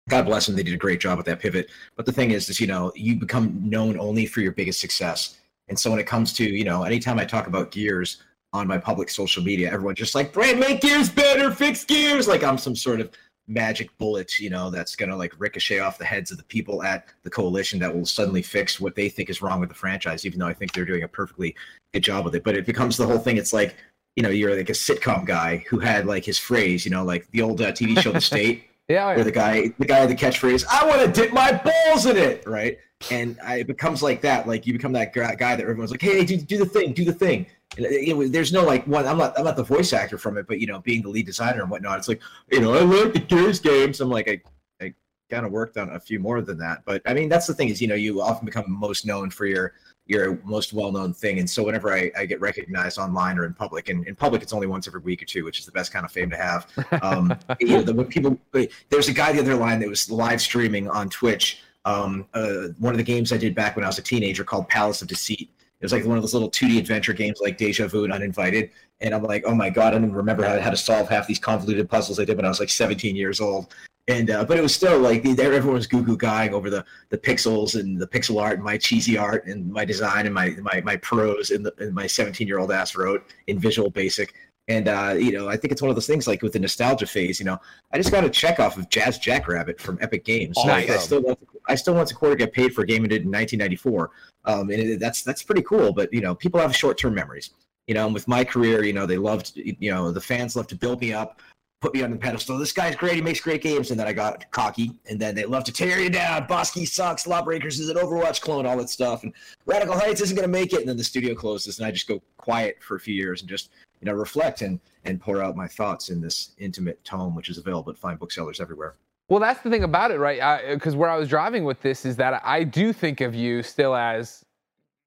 God bless them, they did a great job with that pivot. But the thing is, is you know you become known only for your biggest success, and so when it comes to you know anytime I talk about Gears on my public social media, everyone's just like, "Brand, make Gears better, fix Gears," like I'm some sort of magic bullet, you know, that's gonna like ricochet off the heads of the people at the coalition that will suddenly fix what they think is wrong with the franchise, even though I think they're doing a perfectly good job with it. But it becomes the whole thing. It's like, you know, you're like a sitcom guy who had like his phrase, you know, like the old uh, TV show The State, yeah, where the guy, the guy the catchphrase, "I want to dip my balls in it," right? And I, it becomes like that. Like you become that guy that everyone's like, "Hey, do, do the thing, do the thing." And, you know, there's no like one. I'm not. I'm not the voice actor from it, but you know, being the lead designer and whatnot, it's like, you know, I like the Gears games. I'm like, I, I kind of worked on a few more than that. But I mean, that's the thing is, you know, you often become most known for your your most well-known thing. And so whenever I, I get recognized online or in public, and in public it's only once every week or two, which is the best kind of fame to have. Um, (laughs) you know, the, when people, there's a guy the other line that was live streaming on Twitch. Um, uh, one of the games I did back when I was a teenager called Palace of Deceit. It was like one of those little 2D adventure games like Deja Vu and Uninvited. And I'm like, oh my god, I don't even remember how, how to solve half these convoluted puzzles I did when I was like 17 years old. And uh, but it was still like everyone was goo goo guying over the the pixels and the pixel art and my cheesy art and my design and my my my prose and, the, and my 17 year old ass wrote in Visual Basic. And uh, you know, I think it's one of those things like with the nostalgia phase. You know, I just got a check off of Jazz Jackrabbit from Epic Games. Like, I Awesome. still want to, I still want to quarter get paid for a game I did in 1994. Um, and it, that's that's pretty cool. But you know, people have short term memories. You know, and with my career, you know, they loved, you know, the fans love to build me up, put me on the pedestal. This guy's great. He makes great games. And then I got cocky. And then they love to tear you down. Boss Key sucks. Lawbreakers is an Overwatch clone, all that stuff. And Radical Heights isn't going to make it. And then the studio closes. And I just go quiet for a few years and just, you know, reflect and, and pour out my thoughts in this intimate tome, which is available at fine booksellers everywhere. Well, that's the thing about it, right? Because where I was driving with this is that I do think of you still as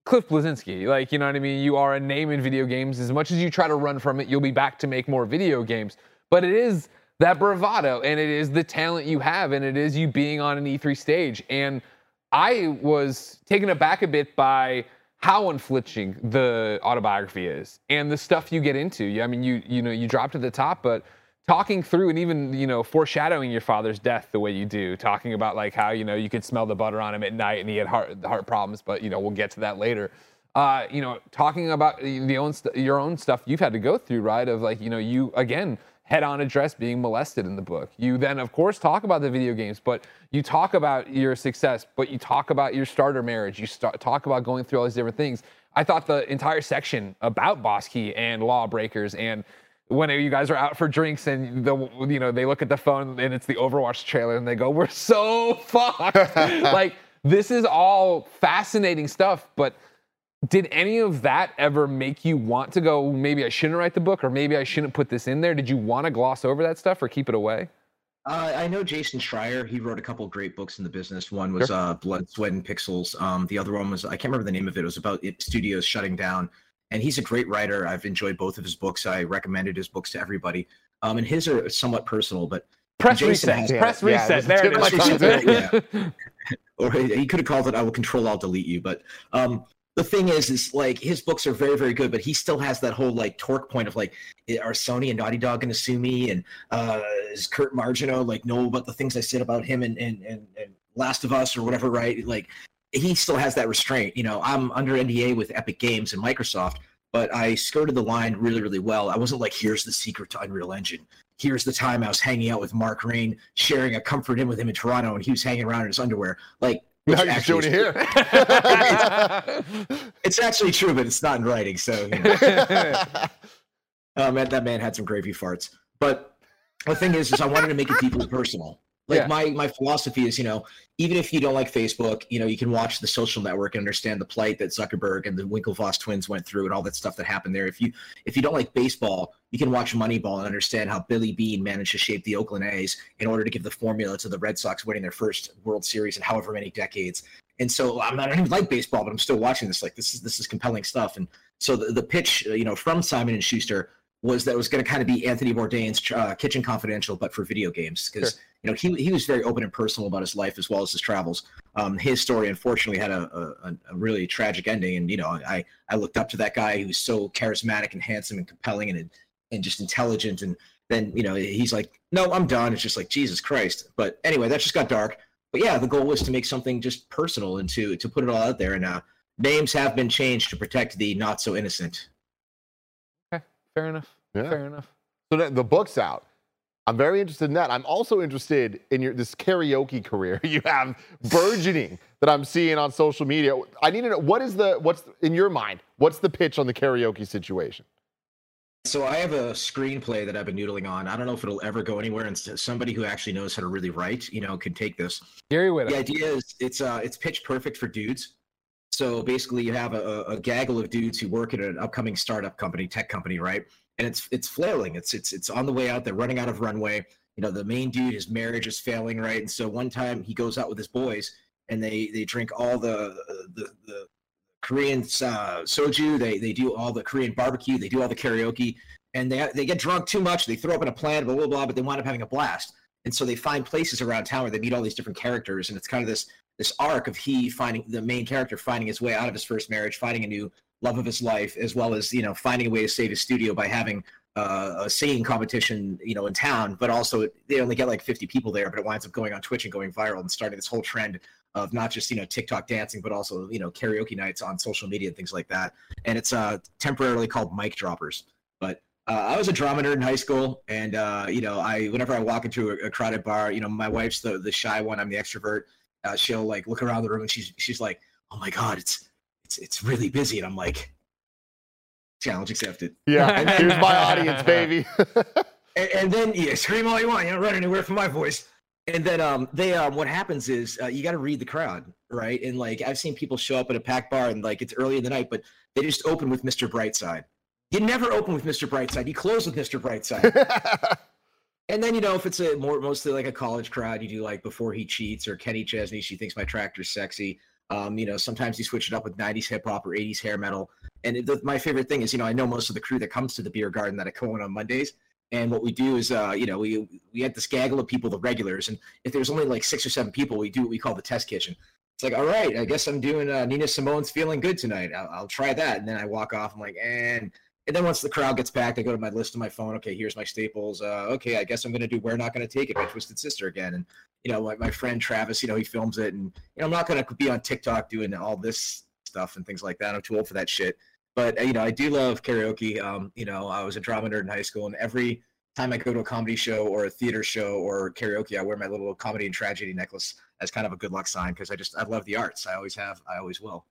Cliff Bleszinski. Like, you know what I mean? You are a name in video games. As much as you try to run from it, you'll be back to make more video games. But it is that bravado and it is the talent you have and it is you being on an E3 stage. And I was taken aback a bit by how unflinching the autobiography is and the stuff you get into. I mean, you you know you dropped at the top, but talking through and even you know foreshadowing your father's death the way you do, talking about like how you know you could smell the butter on him at night and he had heart heart problems, but you know we'll get to that later. Uh, you know, talking about the own st- your own stuff you've had to go through, right? Of like you know you again head on address being molested in the book. You then, of course, talk about the video games, but you talk about your success, but you talk about your starter marriage. You start, talk about going through all these different things. I thought the entire section about Boss Key and Lawbreakers and when you guys are out for drinks and the you know they look at the phone and it's the Overwatch trailer and they go, "We're so (laughs) fucked." (laughs) like this is all fascinating stuff, but did any of that ever make you want to go maybe i shouldn't write the book or maybe i shouldn't put this in there did you want to gloss over that stuff or keep it away uh, I know Jason Schreier. He wrote a couple great books in the business. One was sure. uh, Blood, Sweat, and Pixels. Um, the other one was I can't remember the name of it. It was about it, studios shutting down. And he's a great writer. I've enjoyed both of his books. I recommended his books to everybody. Um, and his are somewhat personal, but press Jason reset. Has, press yeah, reset. Yeah, there it is. (laughs) yeah. or he could have called it "I will control, I'll delete you." But um, the thing is, is like his books are very, very good, but he still has that whole like torque point of like, are Sony and Naughty Dog going to sue me? And uh, is Kurt Margenau like know about the things I said about him and, and and and Last of Us or whatever? Right? Like he still has that restraint. You know, I'm under NDA with Epic Games and Microsoft, but I skirted the line really, really well. I wasn't like, here's the secret to Unreal Engine. Here's the time I was hanging out with Mark Rein, sharing a Comfort Inn with him in Toronto, and he was hanging around in his underwear. Like now you're showing it here. it's actually true, but it's not in writing. So, you know. (laughs) um, that man had some gravy farts. But the thing is, is I wanted to make it deeply personal. Like yeah. my my philosophy is, you know, even if you don't like Facebook, you know, you can watch the social network and understand the plight that Zuckerberg and the Winklevoss twins went through and all that stuff that happened there. If you if you don't like baseball, you can watch Moneyball and understand how Billy Beane managed to shape the Oakland A's in order to give the formula to the Red Sox winning their first World Series in however many decades. And so I'm not, I don't even like baseball, but I'm still watching this. Like this is this is compelling stuff. And so the, the pitch, you know, from Simon and Schuster was that it was going to kind of be Anthony Bourdain's uh, Kitchen Confidential, but for video games because. Sure you know, he, he was very open and personal about his life as well as his travels. Um, his story, unfortunately, had a, a, a, really tragic ending. And, you know, I, I looked up to that guy who was so charismatic and handsome and compelling and, and just intelligent. And then, you know, he's like, no, I'm done. It's just like, Jesus Christ. But anyway, that just got dark. But yeah, the goal was to make something just personal and to, to put it all out there. And uh, names have been changed to protect the not so innocent. Okay, fair enough. Yeah. Fair enough. So the book's out. I'm very interested in that. I'm also interested in your this karaoke career (laughs) you have burgeoning that I'm seeing on social media. I need to know what is the what's in your mind? What's the pitch on the karaoke situation? So I have a screenplay that I've been noodling on. I don't know if it'll ever go anywhere, and somebody who actually knows how to really write, you know, can take this. Gary Whitta. The idea is it's uh it's pitch perfect for dudes. So basically, you have a, a gaggle of dudes who work at an upcoming startup company, tech company, right? And it's it's flailing. It's it's it's on the way out. They're running out of runway. You know, the main dude, his marriage is failing, right? And so one time he goes out with his boys and they they drink all the the, the Korean uh, soju. They they do all the Korean barbecue. They do all the karaoke, and they they get drunk too much. They throw up in a plant, blah blah blah. But they wind up having a blast. And so they find places around town where they meet all these different characters, and it's kind of this this arc of he finding the main character finding his way out of his first marriage, finding a new love of his life, as well as you know finding a way to save his studio by having uh, a singing competition, you know, in town. But also, they only get like 50 people there, but it winds up going on Twitch and going viral and starting this whole trend of not just you know TikTok dancing, but also you know karaoke nights on social media and things like that. And it's uh, temporarily called Mic Droppers. But uh, I was a drama nerd in high school, and uh, you know, I whenever I walk into a, a, crowded bar, you know, my wife's the the shy one, I'm the extrovert. Uh, she'll like look around the room and she's she's like, "Oh my god, it's it's it's really busy, and I'm like, challenge accepted. Yeah, and here's my (laughs) audience, baby. and, and, then yeah, scream all you want. You don't run anywhere from my voice. And then um, they um, what happens is uh, you got to read the crowd, right? And like I've seen people show up at a pack bar and like it's early in the night, but they just open with Mr. Brightside. You never open with Mr. Brightside. You close with Mr. Brightside. (laughs) and then you know if it's a more mostly like a college crowd, you do like before he cheats or Kenny Chesney. She thinks my tractor's sexy. Um, you know, sometimes you switch it up with 90s hip hop or 80s hair metal. And it, the, my favorite thing is, you know, I know most of the crew that comes to the beer garden that I in on Mondays. And what we do is, uh, you know, we we had this gaggle of people, the regulars, and if there's only like six or seven people, we do what we call the test kitchen. it's like, all right, I guess I'm doing uh, Nina Simone's "Feeling Good" tonight. I'll, I'll try that, and then I walk off. I'm like, and and then once the crowd gets back, I go to my list on my phone. Okay, here's my staples. Uh, okay, I guess I'm gonna do "We're Not Gonna Take It" by Twisted Sister again, and you know, like my friend Travis, you know, he films it, and you know, I'm not gonna be on TikTok doing all this stuff and things like that. I'm too old for that shit. But uh, you know, I do love karaoke. Um, you know, I was a drama nerd in high school, and every time I go to a comedy show or a theater show or karaoke, I wear my little comedy and tragedy necklace as kind of a good luck sign because I just I love the arts. I always have. I always will.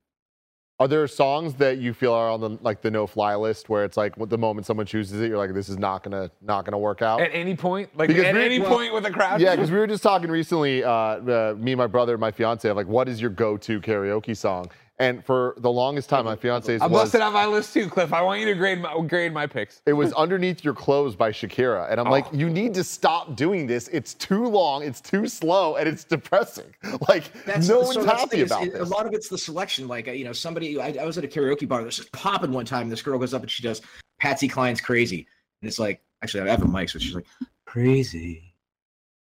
Are there songs that you feel are on the like the no fly list where it's like the moment someone chooses it, you're like, this is not gonna not gonna work out? At any point, like Because at we- any well, point with a crowd. Yeah, because we were just talking recently, uh, uh, me, my brother, and my fiance, like, what is your go-to karaoke song? And for the longest time, my fiance's I was busted out my list too, Cliff. I want you to grade my grade my picks. it was underneath your clothes by Shakira, and I'm like, you need to stop doing this. It's too long, it's too slow, and it's depressing. (laughs) Like no so one's that's the happy thing is, about it- this. A lot of it's the selection. Like uh, you know, somebody I, I was at a karaoke bar. This just popping one time. This girl goes up and she does Patsy Cline's "Crazy," and it's like actually I have a mic, so she's like crazy,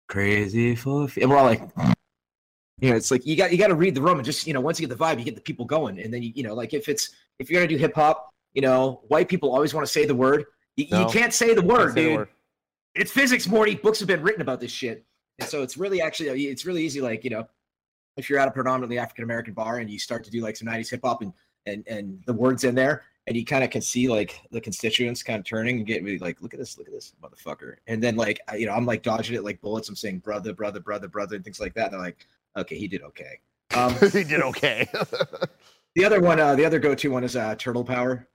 crazy for, f-" and we're all like. You know, it's like you got you got to read the room and just you know once you get the vibe, you get the people going, and then you you know like if it's if you're gonna do hip hop, you know white people always want to say the word. You, No. you can't say the word, Say the dude word. it's physics, Morty. Books have been written about this shit, and so it's really actually uh, it's really easy. Like you know, if you're at a predominantly African American bar and you start to do like some '90s hip hop and and and the words in there, and you kind of can see like the constituents kind of turning and getting really like, look at this, look at this motherfucker, and then like I- you know, I'm like dodging it like bullets. I'm saying brother, brother, brother, brother, and things like that. And they're like, okay, he did okay. (laughs) Um, he did okay. (laughs) the other one, uh, the other go-to one is uh, Turtle Power.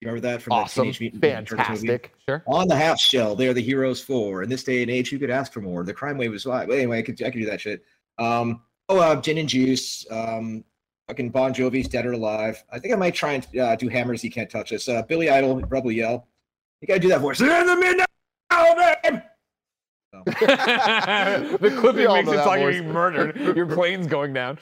You remember that from the awesome, Teenage Mutant movie? fantastic. Sure. on the half shell. They are the heroes for. In this day and age, who could ask for more? The crime wave is live. Anyway, I could I could do that shit. Um, oh, uh, gin and juice. Um, fucking Bon Jovi's Dead or Alive. I think I might try and uh, do Hammers. He can't touch us. Uh, Billy Idol, Rebel Yell. You gotta do that voice. In the midnight! So, (laughs) the clipping We makes it sound like you're being murdered. Your (laughs) plane's going down.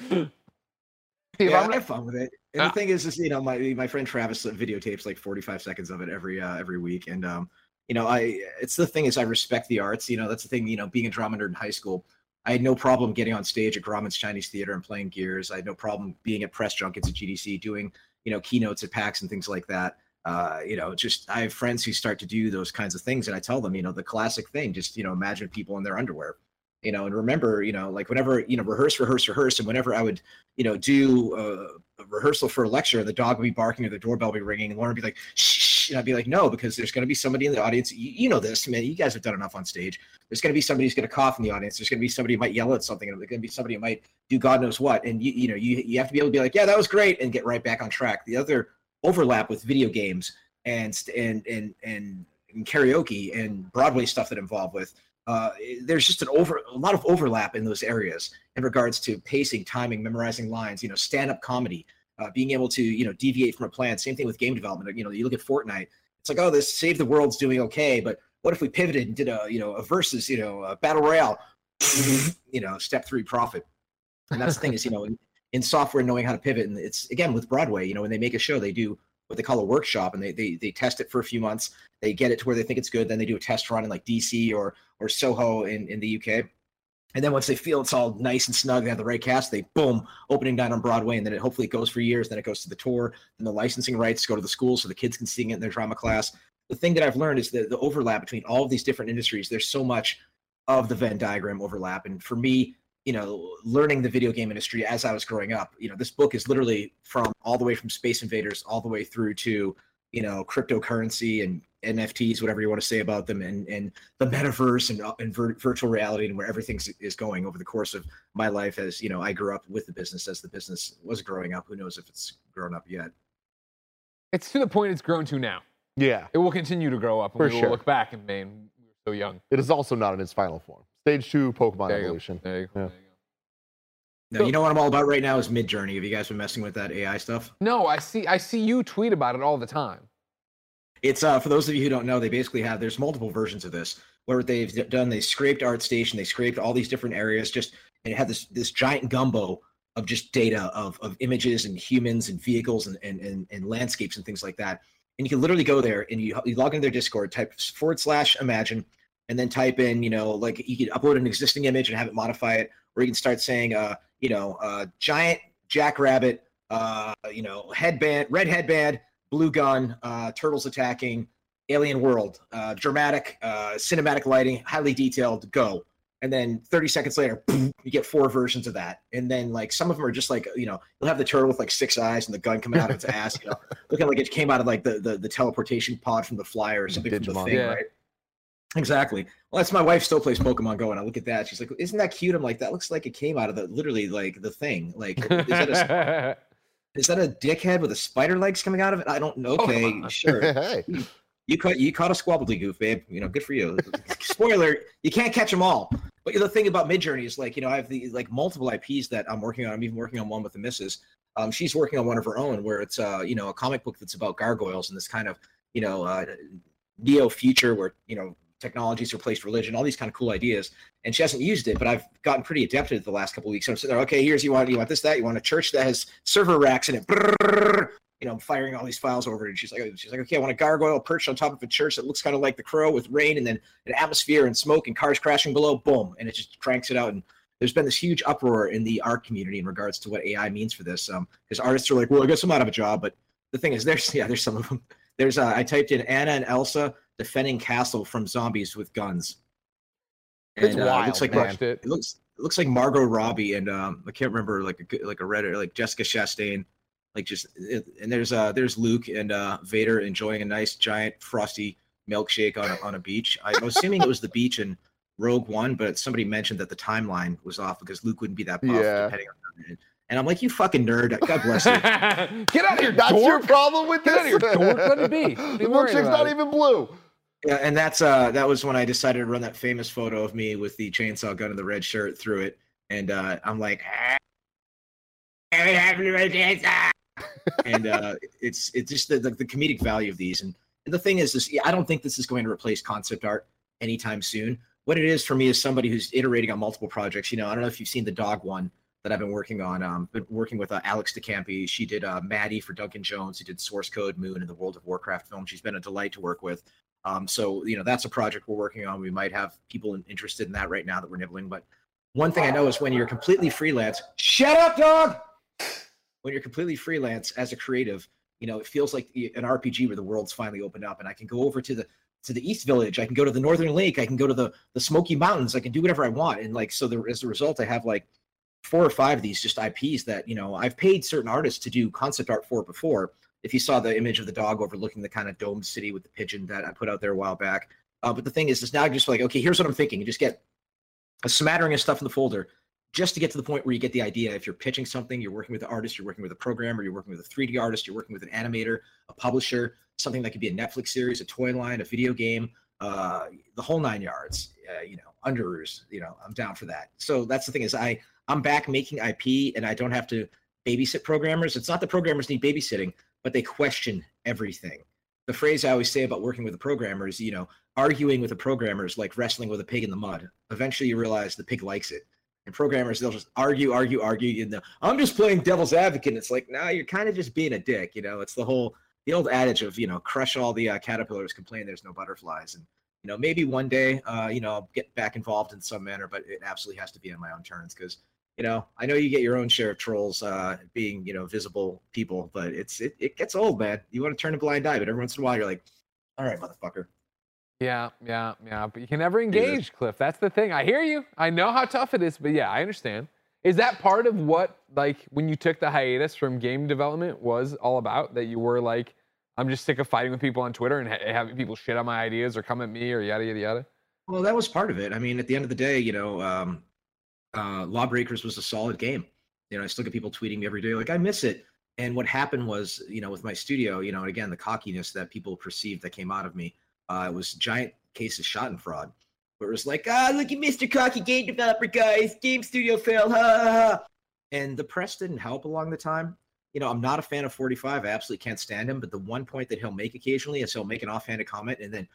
Steve, yeah, I'm I have fun with it. And Uh, the thing is, is you know, my my friend Travis videotapes like 45 seconds of it every uh, every week, and um, you know, I it's the thing is I respect the arts. You know, that's the thing. You know, being a drama nerd in high school, I had no problem getting on stage at Grauman's Chinese Theater and playing Gears. I had no problem being at press junkets at GDC, doing you know keynotes at PAX and things like that. Uh, you know, just I have friends who start to do those kinds of things, and I tell them, you know, the classic thing, just you know, imagine people in their underwear. You know, and remember, you know, like whenever you know, rehearse, rehearse, rehearse, and whenever I would, you know, do uh, a rehearsal for a lecture, the dog would be barking or the doorbell would be ringing, and Lauren would be like, shh, shh, and I'd be like, no, because there's going to be somebody in the audience. You, you know this, man. You guys have done enough on stage. There's going to be somebody who's going to cough in the audience. There's going to be somebody who might yell at something, and there's going to be somebody who might do God knows what. And you, you know, you you have to be able to be like, yeah, that was great, and get right back on track. The other overlap with video games and and and and, and karaoke and Broadway stuff that involve with. Uh, there's just an over a lot of overlap in those areas in regards to pacing, timing, memorizing lines. You know, stand-up comedy, uh, being able to you know deviate from a plan. Same thing with game development. You know, you look at Fortnite. It's like, oh, this Save the World's doing okay, but what if we pivoted and did a you know a versus you know a battle royale? (laughs) you know, step three profit. And that's the thing is you know in, software knowing how to pivot, and it's again with Broadway. You know, when they make a show, they do what they call a workshop, and they they they test it for a few months. They get it to where they think it's good. Then they do a test run in like DC or or Soho in in the UK. And then once they feel it's all nice and snug, they have the right cast, they boom, opening down on Broadway, and then it hopefully it goes for years. Then it goes to the tour, and the licensing rights go to the school so the kids can sing it in their drama class. The thing that I've learned is the, the overlap between all of these different industries. There's so much of the Venn diagram overlap. And for me, you know, learning the video game industry as I was growing up, you know, this book is literally from all the way from Space Invaders all the way through to, you know, cryptocurrency and NFTs, whatever you want to say about them, and and the metaverse and uh, and vir- virtual reality and where everything is going over the course of my life. As you know, I grew up with the business as the business was growing up. Who knows if it's grown up yet? It's to the point it's grown to now. Yeah, It will continue to grow up, and For we will sure. look back and man, we were so young. it is also not in its final form. Stage two, Pokemon There evolution. There you go. Yeah. You. No, you know what I'm all about right now is Midjourney. Have you guys been messing with that AI stuff? No, I see. I see you tweet about it all the time. It's uh for those of you who don't know, they basically have there's multiple versions of this where they've done they scraped ArtStation, they scraped all these different areas, just and it had this this giant gumbo of just data of of images and humans and vehicles and and and, and landscapes and things like that. And you can literally go there and you, you log into their Discord, type forward slash imagine, and then type in, you know, like you could upload an existing image and have it modify it, or you can start saying, uh, you know, uh, giant jackrabbit, uh, you know, headband, red headband, blue gun, uh, turtles attacking, alien world, uh, dramatic, uh, cinematic lighting, highly detailed, go. And then 30 seconds later, (laughs) you get four versions of that. And then like some of them are just like, you know, you'll have the turtle with like six eyes and the gun coming out of its (laughs) ass, you know, looking like it came out of like the, the, the teleportation pod from the flyer or something from the thing, Yeah. right? Exactly. Well, that's my wife still plays Pokemon Go, and I look at that. She's like, "Isn't that cute?" I'm like, "That looks like it came out of the literally like the thing. Like, is that a (laughs) is that a dickhead with a spider legs coming out of it? I don't know. Okay, Pokemon. sure. (laughs) hey, You caught you caught a squabbledygoof, babe. You know, good for you. (laughs) Spoiler: you can't catch them all. But the thing about Midjourney is like, you know, I have the like multiple IPs that I'm working on. I'm even working on one with the missus. Um, she's working on one of her own where it's uh, you know, a comic book that's about gargoyles and this kind of, you know, uh, neo future where you know technologies replaced religion, all these kind of cool ideas. And she hasn't used it, but I've gotten pretty adept at it the last couple weeks. So I'm sitting there, okay, here's you want you want this, that, you want a church that has server racks in it. Brrrr. You know, I'm firing all these files over, and she's like, she's like, okay, I want a gargoyle perched on top of a church that looks kind of like the crow with rain and then an atmosphere and smoke and cars crashing below. Boom, and it just cranks it out. And there's been this huge uproar in the art community in regards to what AI means for this. Um, because artists are like, well, I guess I'm out of a job. But the thing is, there's (laughs) yeah, there's some of them. There's uh, I typed in Anna and Elsa defending castle from zombies with guns. It's uh, it wild, looks like man. It. it looks it looks like Margot Robbie and um I can't remember like a like a Reddit like Jessica Chastain like just it, and there's uh there's Luke and uh Vader enjoying a nice giant frosty milkshake on a, on a beach. I'm assuming it was the beach in Rogue One, but somebody mentioned that the timeline was off because Luke wouldn't be that buff Yeah. depending on and I'm like, you fucking nerd. God bless you. (laughs) Get out of here, that's dork. your problem with Get this. out of here, dork. Let it be. What are (laughs) the milkshake's not it? even blue. Yeah, and that's uh that was when I decided to run that famous photo of me with the chainsaw gun and the red shirt through it, and uh I'm like, ah and uh it's it's just the, the, the comedic value of these, and, and the thing is, this I don't think this is going to replace concept art anytime soon. What it is for me is somebody who's iterating on multiple projects. You know, I don't know if you've seen the dog one that I've been working on. Um, been working with uh, Alex de Campi. She did uh, Madi for Duncan Jones. Who did Source Code Moon and the World of Warcraft film. She's been a delight to work with. Um, so you know that's a project we're working on. We might have people interested in that right now that we're nibbling. But one thing I know is when you're completely freelance, shut up, dog. When you're completely freelance as a creative, you know it feels like an RPG where the world's finally opened up, and I can go over to the to the East Village. I can go to the Northern Lake. I can go to the the Smoky Mountains. I can do whatever I want. And like so, the, as a result, I have like four or five of these just IPs that you know I've paid certain artists to do concept art for before. If you saw the image of the dog overlooking the kind of domed city with the pigeon that I put out there a while back, uh, but the thing is, is now just like, okay, here's what I'm thinking. You just get a smattering of stuff in the folder just to get to the point where you get the idea. If you're pitching something, you're working with an artist, you're working with a programmer, you're working with a 3D artist, you're working with an animator, a publisher, something that could be a Netflix series, a toy line, a video game, uh, the whole nine yards. Uh, you know, underoos. You know, I'm down for that. So that's the thing is, I I'm back making IP, and I don't have to babysit programmers. It's not that programmers need babysitting, but they question everything. The phrase I always say about working with a programmer is, you know, arguing with a programmer is like wrestling with a pig in the mud. Eventually, you realize the pig likes it. And programmers, they'll just argue, argue, argue. And the, I'm just playing devil's advocate. And it's like, no, you're kind of just being a dick. You know, it's the whole, the old adage of, you know, crush all the uh, caterpillars, complain there's no butterflies. And, you know, maybe one day, uh, you know, I'll get back involved in some manner, but it absolutely has to be on my own terms because, you know, I know you get your own share of trolls uh, being, you know, visible people, but it's, it, it gets old, man. You want to turn a blind eye, but every once in a while you're like, all right, motherfucker. Yeah, yeah, yeah. But you can never engage, Cliff. That's the thing. I hear you. I know how tough it is, but yeah, I understand. Is that part of what, like, when you took the hiatus from game development was all about? That you were like, I'm just sick of fighting with people on Twitter and ha- having people shit on my ideas or come at me or yada yada yada. Well, that was part of it. I mean, at the end of the day, you know, um, uh, Lawbreakers was a solid game. You know, I still get people tweeting me every day, like, I miss it. And what happened was, you know, with my studio, you know, and again, the cockiness that people perceived that came out of me, uh, it was giant case of schadenfreude. Where it was like, ah, look at Mr. Cocky game developer, guys. Game studio fail, Ha, ha, ha. And the press didn't help along the time. You know, I'm not a fan of 45. I absolutely can't stand him. But the one point that he'll make occasionally is he'll make an offhanded comment and then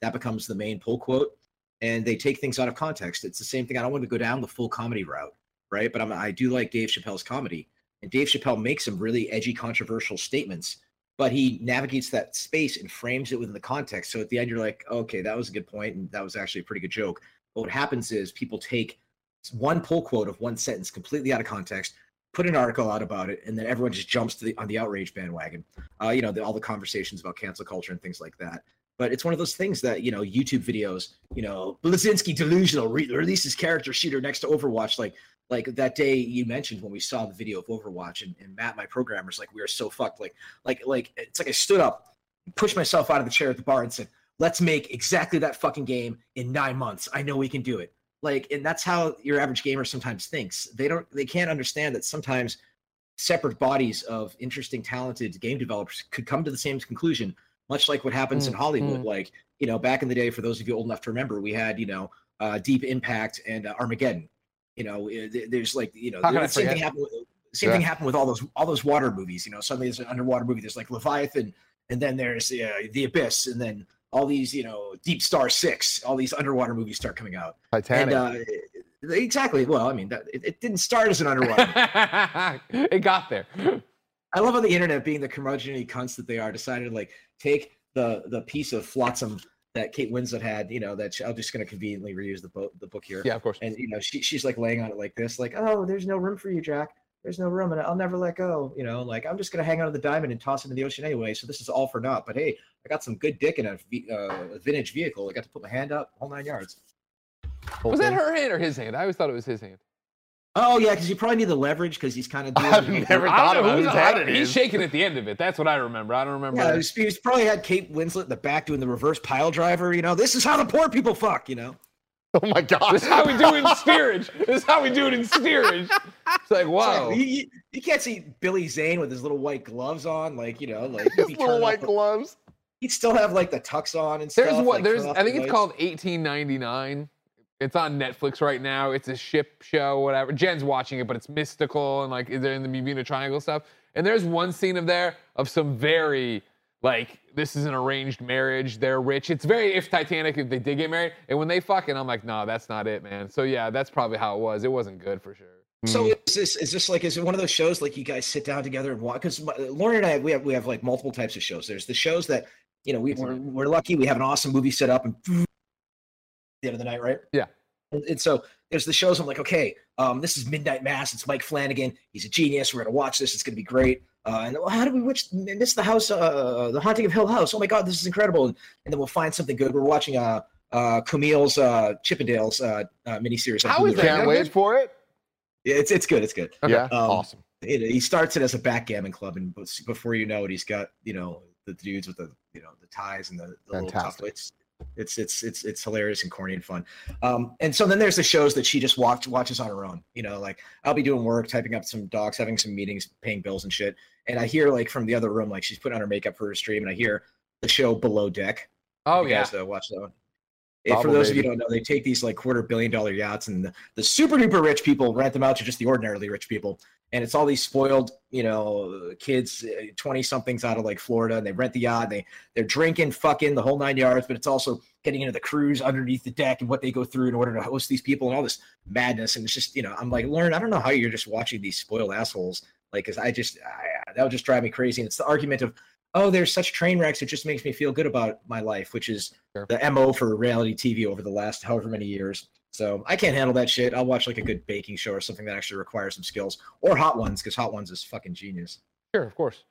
that becomes the main pull quote and they take things out of context. It's the same thing. I don't want to go down the full comedy route right? But I'm, i do like dave chappelle's comedy and dave chappelle makes some really edgy controversial statements but he navigates that space and frames it within the context. So at the end you're like okay that was a good point and that was actually a pretty good joke. But what happens is people take one pull quote of one sentence completely out of context, put an article out about it, and then everyone just jumps to the on the outrage bandwagon. Uh, you know, the, all the conversations about cancel culture and things like that. But it's one of those things that you know, YouTube videos. You know, Bleszinski delusional re- releases character shooter next to Overwatch. Like, like that day you mentioned when we saw the video of Overwatch, and, and Matt, my programmer's like, we are so fucked. Like, like, like it's like I stood up, pushed myself out of the chair at the bar, and said, "Let's make exactly that fucking game in nine months. I know we can do it." Like, and that's how your average gamer sometimes thinks. They don't, they can't understand that sometimes separate bodies of interesting, talented game developers could come to the same conclusion, much like what happens in Mm, Hollywood. Like, you know, back in the day, for those of you old enough to remember, we had, you know, uh, Deep Impact and uh, Armageddon. You know, eh, there's like, you know, How can I the same thing happened. With, same thing happened with all those all those water movies. You know, suddenly there's an underwater movie. There's like Leviathan, and then there's uh, the Abyss, and then all these, you know, Deep Star Six. All these underwater movies start coming out. Titanic. And uh, exactly. Well, I mean, that, it, it didn't start as an (laughs) underwater. it got there. I love how the internet, being the curmudgeon cunts that they are, decided like take the the piece of flotsam that Kate Winslet had. You know, that she, I'm just going to conveniently reuse the book the book here. Yeah, of course. And you know, she she's like laying on it like this, like, oh, there's no room for you, Jack. There's no room, and I'll never let go. You know, like I'm just gonna hang on to the diamond and toss it in the ocean anyway. So this is all for naught. But hey, I got some good dick in a, v- uh, a vintage vehicle. I got to put my hand up, whole nine yards. Whole Was that her hand or his hand? I always thought it was his hand. Oh yeah, because you probably need the leverage because he's kind of doing. I've you know, never I thought don't know about whose whose hand hand it He's shaking at the end of it. That's what I remember. I don't remember. Yeah, he's, he's probably had Kate Winslet in the back doing the reverse pile driver. You know, this is how the poor people fuck. You know. Oh my god. This is how we do it in (laughs) steerage. This is how we do it in steerage. It's like, wow. You, you, you can't see Billy Zane with his little white gloves on, like you know, like he'd, His little white up- gloves. he'd still have like the tux on and There's stuff. what like, there's I think it's lights. called 1899. It's on Netflix right now. It's a ship show, whatever. Jen's watching it, but it's mystical and like they're in the Bermuda Triangle stuff. And there's one scene of there of some very like this is an arranged marriage. They're rich. It's very if Titanic if they did get married. And when they fucking, I'm like, no, that's not it, man. So yeah, that's probably how it was. It wasn't good for sure. So mm-hmm. is this is this like is it one of those shows like you guys sit down together and watch? Because Lauren and I we have we have like multiple types of shows. There's the shows that you know we, we're we're lucky we have an awesome movie set up and the end of the night, right? Yeah. And, and so there's the shows I'm like, okay, um, this is Midnight Mass. It's Mike Flanagan. He's a genius. We're gonna watch this. It's gonna be great. Uh, and well, how do we watch miss the house, uh, the Haunting of Hill House? Oh my God, this is incredible! And, and then we'll find something good. We're watching uh, uh, Kumail's uh, Chippendales uh, uh, miniseries. How is that? Can't wait good? for it. Yeah, It's it's good. It's good. Okay. Yeah. Um, awesome. it, he starts it as a backgammon club, and before you know it, he's got you know the dudes with the you know the ties and the, the little tough. It's it's it's it's it's hilarious and corny and fun. Um, and so then there's the shows that she just watch, watches on her own. You know, like I'll be doing work, typing up some docs, having some meetings, paying bills and shit, and I hear like from the other room, like she's putting on her makeup for her stream, and I hear the show Below Deck. Oh you yeah. guys, uh, watch that one. For those of you who don't know, they take these like quarter billion dollar yachts and the, the super duper rich people rent them out to just the ordinarily rich people. And it's all these spoiled, you know, kids, uh, twenty somethings out of like Florida, and they rent the yacht. And they they're drinking, fucking the whole nine yards. But it's also getting into the cruise underneath the deck and what they go through in order to host these people and all this madness. And it's just, you know, I'm like, Lauren, I don't know how you're just watching these spoiled assholes. Like, cause I just I, that would just drive me crazy. And it's the argument of, oh, there's such train wrecks. It just makes me feel good about my life, which is Sure. the mo for reality TV over the last however many years. So I can't handle that shit. I'll watch like a good baking show or something that actually requires some skills, or Hot Ones because Hot Ones is fucking genius. Sure, of course.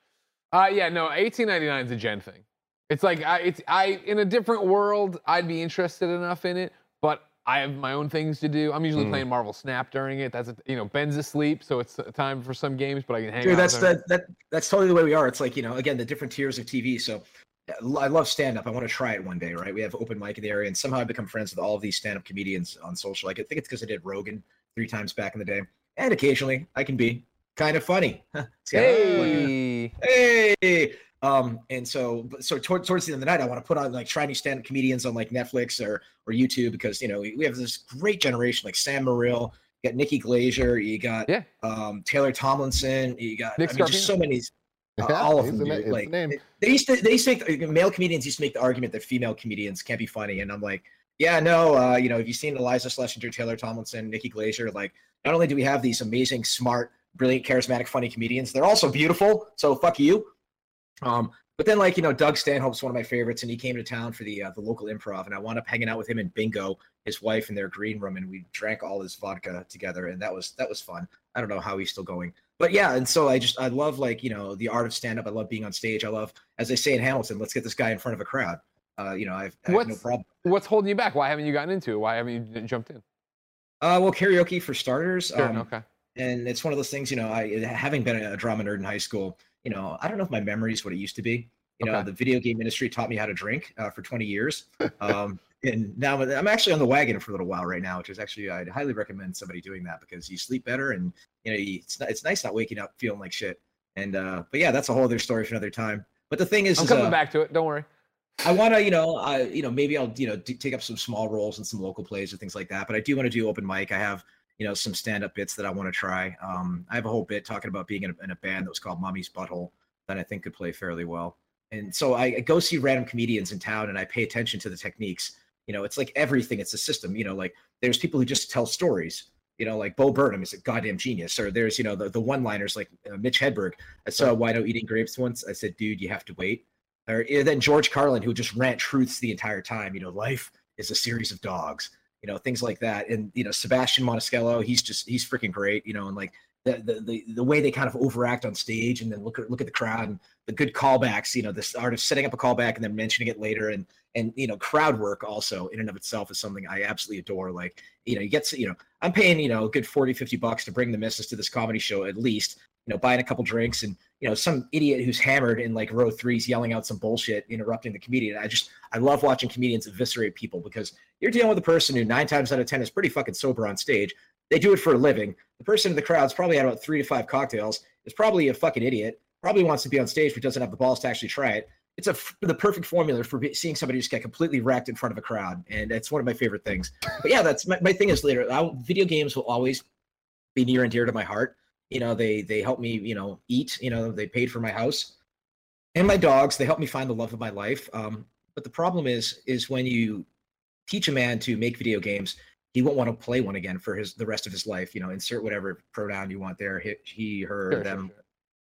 Uh, yeah, no, 1899 is a Gen thing. It's like I, it's I in a different world, I'd be interested enough in it, but I have my own things to do. I'm usually Mm. playing Marvel Snap during it. That's a, you know Ben's asleep, so it's time for some games, but I can hang Dude, out. that's that that that's totally the way we are. It's like you know, again, the different tiers of TV. So I love stand up. I want to try it one day, right? We have open mic in the area, and somehow I become friends with all of these stand up comedians on social. Like I think it's because I did Rogan three times back in the day, and occasionally I can be kind of funny. (laughs) See how that worked out? Hey, hey um and so so toward, towards the end of the night i want to put on like try new stand-up comedians on like netflix or or youtube because you know we, have this great generation like sam Morril, you got nikki glaser you got Yeah. um taylor tomlinson you got Nick i mean just so many Yeah, all of them the na- it's the like name. they used to they used to make uh, male comedians used to make the argument that female comedians can't be funny and i'm like yeah no uh you know have you seen iliza shlesinger taylor tomlinson nikki glaser like not only do we have these amazing smart brilliant charismatic funny comedians they're also beautiful so fuck you um But then, like you know, Doug Stanhope's one of my favorites, and he came to town for the uh, the local improv, and I wound up hanging out with him and Bingo, his wife, in their green room, and we drank all his vodka together, and that was that was fun. I don't know how he's still going, but yeah, and so I just I love like you know the art of stand up. I love being on stage. I love, as they say in Hamilton, let's get this guy in front of a crowd. Uh, you know, I've, I have no problem. What's holding you back? Why haven't you gotten into it? Why haven't you jumped in? Uh, well, karaoke for starters. Sure, um, okay. and it's one of those things, you know, I having been a drama nerd in high school, you know, I don't know if my memory is what it used to be. You know, the video game industry taught me how to drink uh, for 20 years. (laughs) Um, and now I'm actually on the wagon for a little while right now, which is actually, I'd highly recommend somebody doing that because you sleep better and, you know, you, it's, it's nice not waking up feeling like shit. And, uh, but yeah, that's a whole other story for another time. But the thing is, I'm is, coming uh, back to it. Don't worry. I want to, you know, I, you know, maybe I'll, you know, do, take up some small roles in some local plays or things like that. But I do want to do open mic. I have, you know, some stand-up bits that I want to try. Um, I have a whole bit talking about being in a, in a band that was called Mommy's Butthole that I think could play fairly well. And so I, I go see random comedians in town and I pay attention to the techniques. You know, it's like everything. It's a system. You know, like there's people who just tell stories. You know, like Bo Burnham is a goddamn genius. Or there's, you know, the, the one-liners like uh, Mitch Hedberg. I saw Wino eating grapes once. I said, dude, you have to wait or then George Carlin, who just rant truths the entire time. You know, life is a series of dogs. You know, things like that. And you know, Sebastian Maniscalco, he's just he's freaking great. You know, and like the the the, way they kind of overact on stage, and then look at look at the crowd and the good callbacks. You know, this art of setting up a callback and then mentioning it later, and and you know, crowd work also in and of itself is something I absolutely adore. Like you know, you get to, you know, I'm paying you know a good 40, 50 bucks to bring the missus to this comedy show at least. You know, buying a couple drinks and you know some idiot who's hammered in like row threes yelling out some bullshit interrupting the comedian i just i love watching comedians eviscerate people because you're dealing with a person who nine times out of ten is pretty fucking sober on stage they do it for a living. The person in the crowd's probably had about three to five cocktails is probably a fucking idiot probably wants to be on stage but doesn't have the balls to actually try it. It's a the perfect formula for be- seeing somebody just get completely wrecked in front of a crowd and it's one of my favorite things. But yeah that's my, my thing is later I, video games will always be near and dear to my heart. You know they they help me you know eat you know they paid for my house and my dogs they help me find the love of my life. Um, but the problem is is when you teach a man to make video games he won't want to play one again for his the rest of his life you know insert whatever pronoun you want there he, he her Sure, sure, them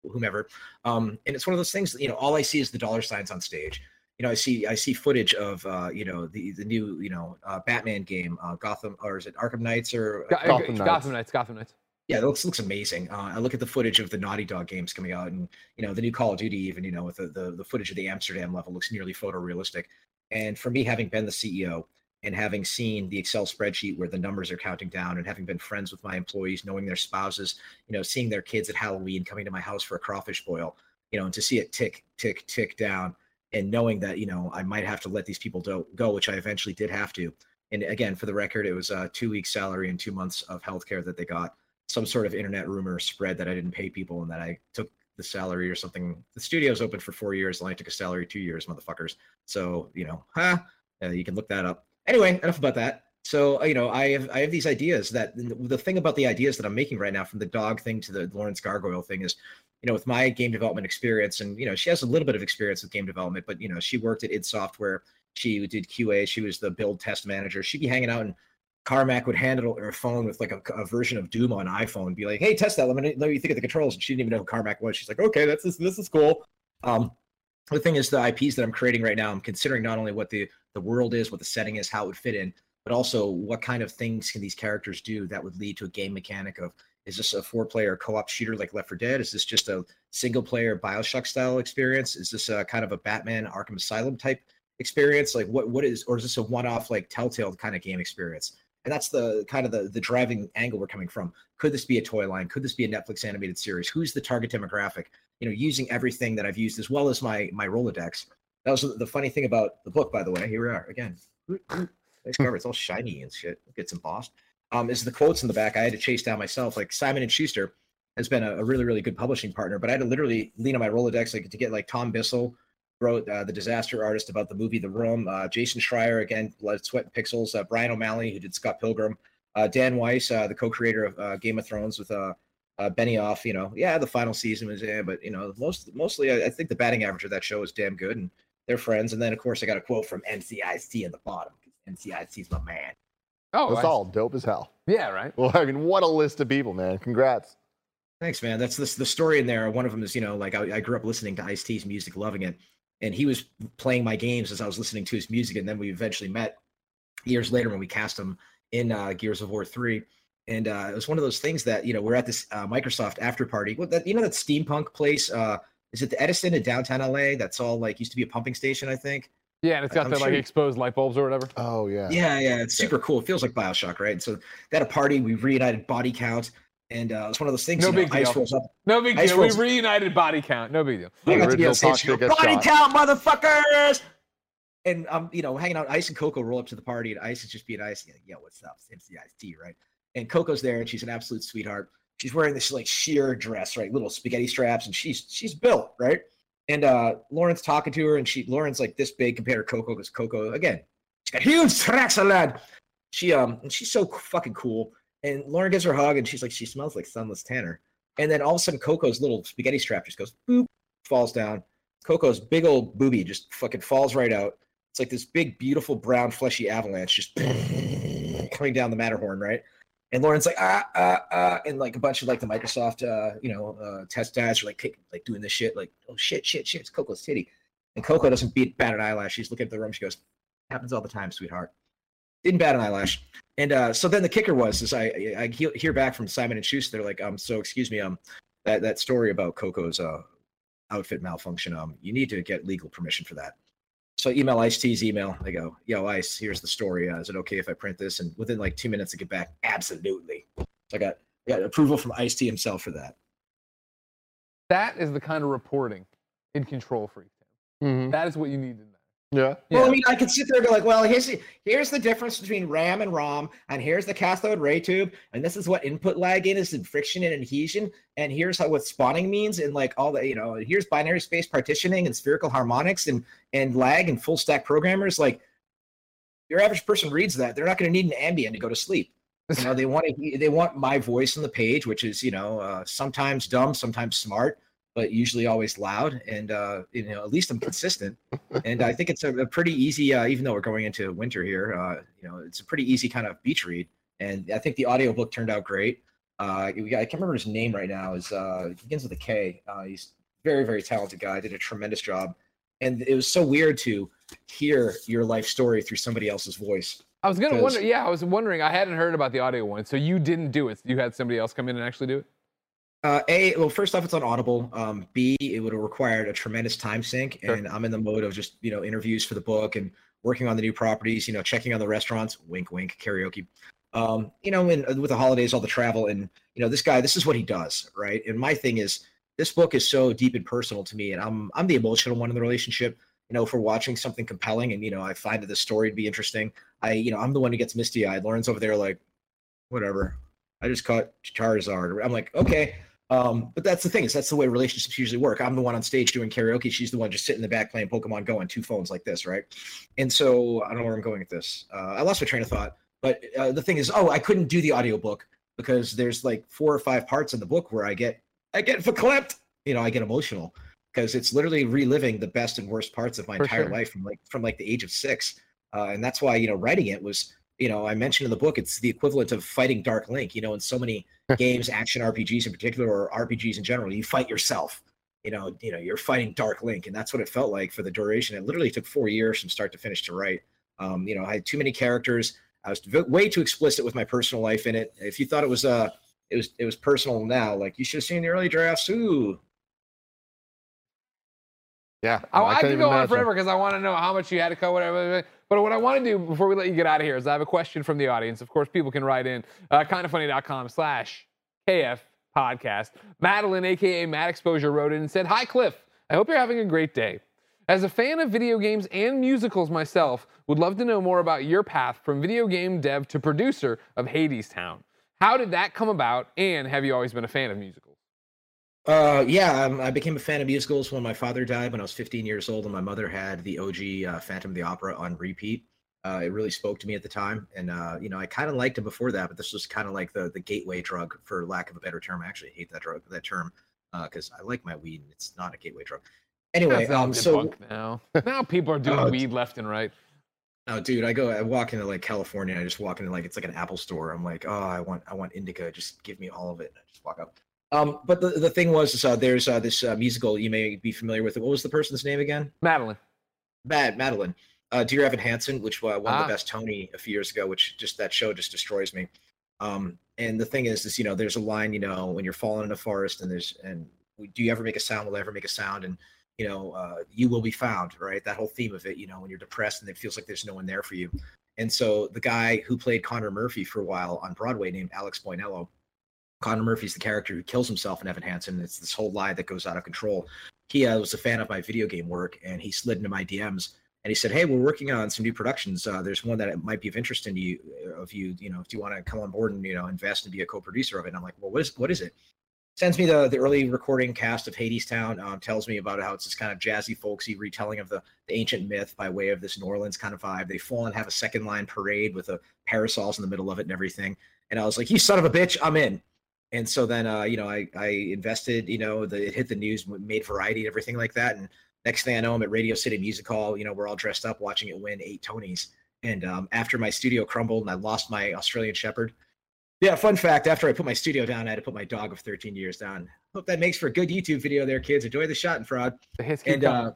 sure. whomever um, and it's one of those things you know all i see is the dollar signs on stage you know i see i see footage of uh, you know the the new you know uh, batman game uh, gotham or is it arkham knights or Go- Gotham Gotham, Knights. Knights. Gotham Knights. yeah, it looks looks amazing. Uh, I look at the footage of the Naughty Dog games coming out, and you know the new Call of Duty, even you know with the, the the footage of the Amsterdam level looks nearly photorealistic. And for me, having been the CEO and having seen the Excel spreadsheet where the numbers are counting down, and having been friends with my employees, knowing their spouses, you know, seeing their kids at Halloween coming to my house for a crawfish boil, you know, and to see it tick tick tick down, and knowing that you know I might have to let these people do- go, which I eventually did have to. And again, for the record, it was a two weeks salary and two months of healthcare that they got some sort of internet rumor spread that I didn't pay people and that I took the salary or something. The studio's open for four years, and I took a salary two years, motherfuckers. So you know, huh? Uh, you can look that up. Anyway, enough about that. So uh, you know, I have I have these ideas that the thing about the ideas that I'm making right now, from the dog thing to the Lauren's Gargoyle thing, is you know, with my game development experience, and you know, she has a little bit of experience with game development, but you know, she worked at id Software. She did QA. She was the build test manager. She'd be hanging out and Carmack would handle her phone with like a, a version of Doom on iPhone, be like, "Hey, test that. Let me know what you think of the controls." And she didn't even know who Carmack was. She's like, "Okay, that's this. This is cool." Um, the thing is, the IPs that I'm creating right now, I'm considering not only what the the world is, what the setting is, how it would fit in, but also what kind of things can these characters do that would lead to a game mechanic of is this a four player co-op shooter like Left 4 Dead? Is this just a single player Bioshock style experience? Is this a kind of a Batman Arkham Asylum type experience? Like what what is or is this a one off like Telltale kind of game experience? And that's the kind of the the driving angle we're coming from. Could this be a toy line? Could this be a Netflix animated series? Who's the target demographic? You know, using everything that I've used as well as my my Rolodex. That was the funny thing about the book, by the way. Here we are again. (laughs) Nice cover. It's all shiny and shit. It gets embossed. Um, is the quotes in the back I had to chase down myself. Like Simon and Schuster has been a, a really, really good publishing partner, but I had to literally lean on my Rolodex like to get like Tom Bissell wrote uh, the disaster artist about the movie The Room. Uh, Jason Schreier again, Blood, Sweat, and Pixels. Uh, Bryan O'Malley who did Scott Pilgrim. Uh, Dan Weiss, uh, the co-creator of uh, Game of Thrones with uh, Benioff. You know, yeah, the final season was yeah, but you know, most mostly I, I think the batting average of that show is damn good, and they're friends. And then of course I got a quote from NCIC at the bottom. Because NCIC's my man. Oh, That's I- all dope as hell. Yeah, right. Well, I mean, what a list of people, man. Congrats. Thanks, man. That's this the story in there. One of them is, you know, like I, I grew up listening to Ice T's music, loving it. and he was playing my games as I was listening to his music, and then we eventually met years later when we cast him in uh, Gears of War three. And uh, it was one of those things that you know we're at this uh, Microsoft after party. What that you know that steampunk place? Uh, is it the Edison in downtown LA? That's all like used to be a pumping station, I think. Yeah, and it's got I'm the sure like exposed light bulbs or whatever. Oh yeah. Yeah, yeah, it's super cool. It feels like Bioshock, right? So they had a party. We reunited body count, and uh, it's one of those things. No you know, big Ice deal. rolls up. No big Ice deal. We reunited body count. No big deal. I got to be on stage. Toxic go, Body shot." count, motherfuckers! And um, you know, hanging out. Ice and Coco roll up to the party, and Ice is just being Ice. Like, Yo, what's up? It's the Ice T, right? And Coco's there, and she's an absolute sweetheart. She's wearing this like sheer dress, right? Little spaghetti straps, and she's she's built, right? And uh Lauren's talking to her, and she Lauren's like this big compared to Coco, because Coco again, she's got huge tracks lad. She um, and she's so fucking cool. And Lauren gives her a hug, and she's like, she smells like sunless Tanner. And then all of a sudden, Coco's little spaghetti strap just goes boop, falls down. Coco's big old booby just fucking falls right out. It's like this big, beautiful, brown, fleshy avalanche just (laughs) coming down the Matterhorn, right? And Lauren's like, ah, ah, ah, and like a bunch of like the Microsoft, uh, you know, uh, test guys are like, like doing this shit, like, oh shit, shit, shit, it's Coco's titty. And Coco doesn't beat bat an eyelash. She's looking at the room. She goes, happens all the time, sweetheart. Didn't bat an eyelash. And uh, so then the kicker was, is I, I hear back from Simon and Schuster. They're like, um, so excuse me, um, that that story about Coco's uh outfit malfunction, um, you need to get legal permission for that. So I email Ice T's email. I go, yo, Ice, here's the story. Uh, is it okay if I print this? And within like two minutes, I get back, absolutely. So I got I got approval from Ice T himself for that. That is the kind of reporting in Control Freak. Mhm. That is what you need to know. Yeah. Well, I mean, I could sit there and go like, well, here's the here's the difference between RAM and ROM, and here's the cathode ray tube, and this is what input lag in is and friction and adhesion, and here's how what spawning means, and like all the you know, here's binary space partitioning and spherical harmonics and and lag and full stack programmers. Like your average person reads that, they're not going to need an Ambien to go to sleep. You know, they want to they want my voice on the page, which is you know uh, sometimes dumb, sometimes smart, but usually always loud, and uh, you know at least I'm consistent and I think it's a, a pretty easy, uh, even though we're going into winter here, uh, you know, it's a pretty easy kind of beach read. And I think the audiobook turned out great. Uh, we got, I can't remember his name right now. Is uh, it begins with a K. Uh, he's very, very talented guy. Did a tremendous job. And it was so weird to hear your life story through somebody else's voice. I was gonna wonder. Yeah, I was wondering. I hadn't heard about the audio one, so you didn't do it. You had somebody else come in and actually do it. Uh, a well, first off, it's on Audible. Um, B, it would have required a tremendous time sink, Sure. and I'm in the mode of just you know interviews for the book and working on the new properties. You know, checking on the restaurants. Wink, wink. Karaoke. Um, you know, and uh, with the holidays, all the travel, and you know, this guy, this is what he does, right? And my thing is, this book is so deep and personal to me, and I'm I'm the emotional one in the relationship. You know, if we're watching something compelling, and you know, I find that the story to be interesting, I you know, I'm the one who gets misty eyed. Lauren's over there like, whatever. I just caught Charizard. I'm like, okay. Um, but that's the thing is that's the way relationships usually work. I'm the one on stage doing karaoke. She's the one just sitting in the back playing Pokemon Go on two phones like this, right? And so I don't know where I'm going with this. Uh, I lost my train of thought. But uh, the thing is, oh, I couldn't do the audiobook because there's like four or five parts in the book where I get I get verklempt. You know, I get emotional because it's literally reliving the best and worst parts of my For entire sure. life from like from like the age of six. Uh, and that's why you know writing it was you know I mentioned in the book it's the equivalent of fighting Dark Link. You know, in so many games, action RPGs in particular, or RPGs in general, you fight yourself. You know, you know, you're fighting Dark Link, and that's what it felt like for the duration. It literally took four years from start to finish to write. Um, you know, I had too many characters. I was v- way too explicit with my personal life in it. If you thought it was uh it was it was personal now, like you should have seen the early drafts. Ooh, Yeah. I, no, I, can't could even go on forever because I want to know how much you had to cut, whatever. But what I want to do before we let you get out of here is I have a question from the audience. Of course, people can write in uh, kindafunny.com slash KF podcast. Madeline, aka Matt Exposure, wrote in and said, Hi, Cliff. I hope you're having a great day. As a fan of video games and musicals myself, would love to know more about your path from video game dev to producer of Hadestown. How did that come about, and have you always been a fan of musicals? Uh, yeah, um, I became a fan of musicals when my father died when I was 15 years old, and my mother had the OG uh, Phantom of the Opera on repeat. Uh, it really spoke to me at the time, and uh, you know, I kind of liked it before that, but this was kind of like the the gateway drug, for lack of a better term. I actually hate that drug, that term, because I like my weed, and it's not a gateway drug. Anyway, um, so now. Now people are (laughs) doing Oh, weed left and right. Oh, dude, I go, I walk into like California, and I just walk into like it's like an Apple store. I'm like, oh, I want, I want indica. Just give me all of it. And I just walk up. Um, but the, the thing was, is, uh, there's uh, this uh, musical you may be familiar with. What was the person's name again? Madeline. Mad Madeline. Uh, Dear Evan Hansen, which uh, won Ah. the best Tony a few years ago, which just that show just destroys me. Um, and the thing is, is you know, there's a line, you know, when you're falling in a forest, and there's and do you ever make a sound? Will I ever make a sound? And you know, uh, you will be found, right? That whole theme of it, you know, when you're depressed and it feels like there's no one there for you. And so the guy who played Connor Murphy for a while on Broadway, named Alex Boniello, Connor Murphy's the character who kills himself in Evan Hansen. It's this whole lie that goes out of control. He uh, was a fan of my video game work, and he slid into my DMs and he said, "Hey, we're working on some new productions. Uh, there's one that might be of interest in you, of you. You know, if you want to come on board and you know invest and be a co-producer of it." And I'm like, "Well, what is what is it?" Sends me the the early recording cast of Hadestown. Um, tells me about how it's this kind of jazzy, folksy retelling of the, the ancient myth by way of this New Orleans kind of vibe. They fall and have a second line parade with a parasols in the middle of it and everything. And I was like, "You son of a bitch, I'm in." And so then, uh, you know, I I invested. You know, the it hit the news, made Variety and everything like that, and next thing I know, I'm at Radio City Music Hall. You know, we're all dressed up watching it win eight Tonys. And um, after my studio crumbled and I lost my Australian Shepherd, yeah, fun fact: after I put my studio down, I had to put my dog of 13 years down. Hope that makes for a good YouTube video, there, kids. Enjoy the schadenfreude. And uh,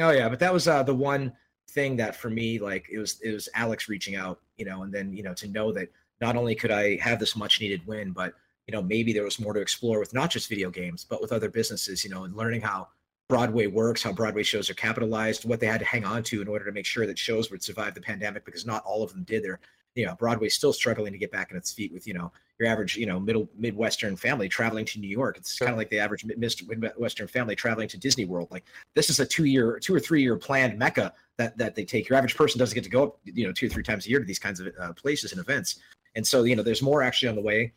oh yeah, but that was uh, the one thing that for me, like it was it was Alex reaching out, you know, and then you know to know that not only could I have this much needed win, but you know maybe there was more to explore with not just video games, but with other businesses, you know, and learning how Broadway works, how Broadway shows are capitalized, what they had to hang on to in order to make sure that shows would survive the pandemic, because not all of them did. They're, you know, Broadway's still struggling to get back on its feet with, you know, your average, you know, middle Midwestern family traveling to New York. It's kind of like the average Midwestern family traveling to Disney World. Like this is a two year, two or three year planned mecca that that they take. Your average person doesn't get to go, up you know, two or three times a year to these kinds of uh, places and events. And so, you know, there's more actually on the way.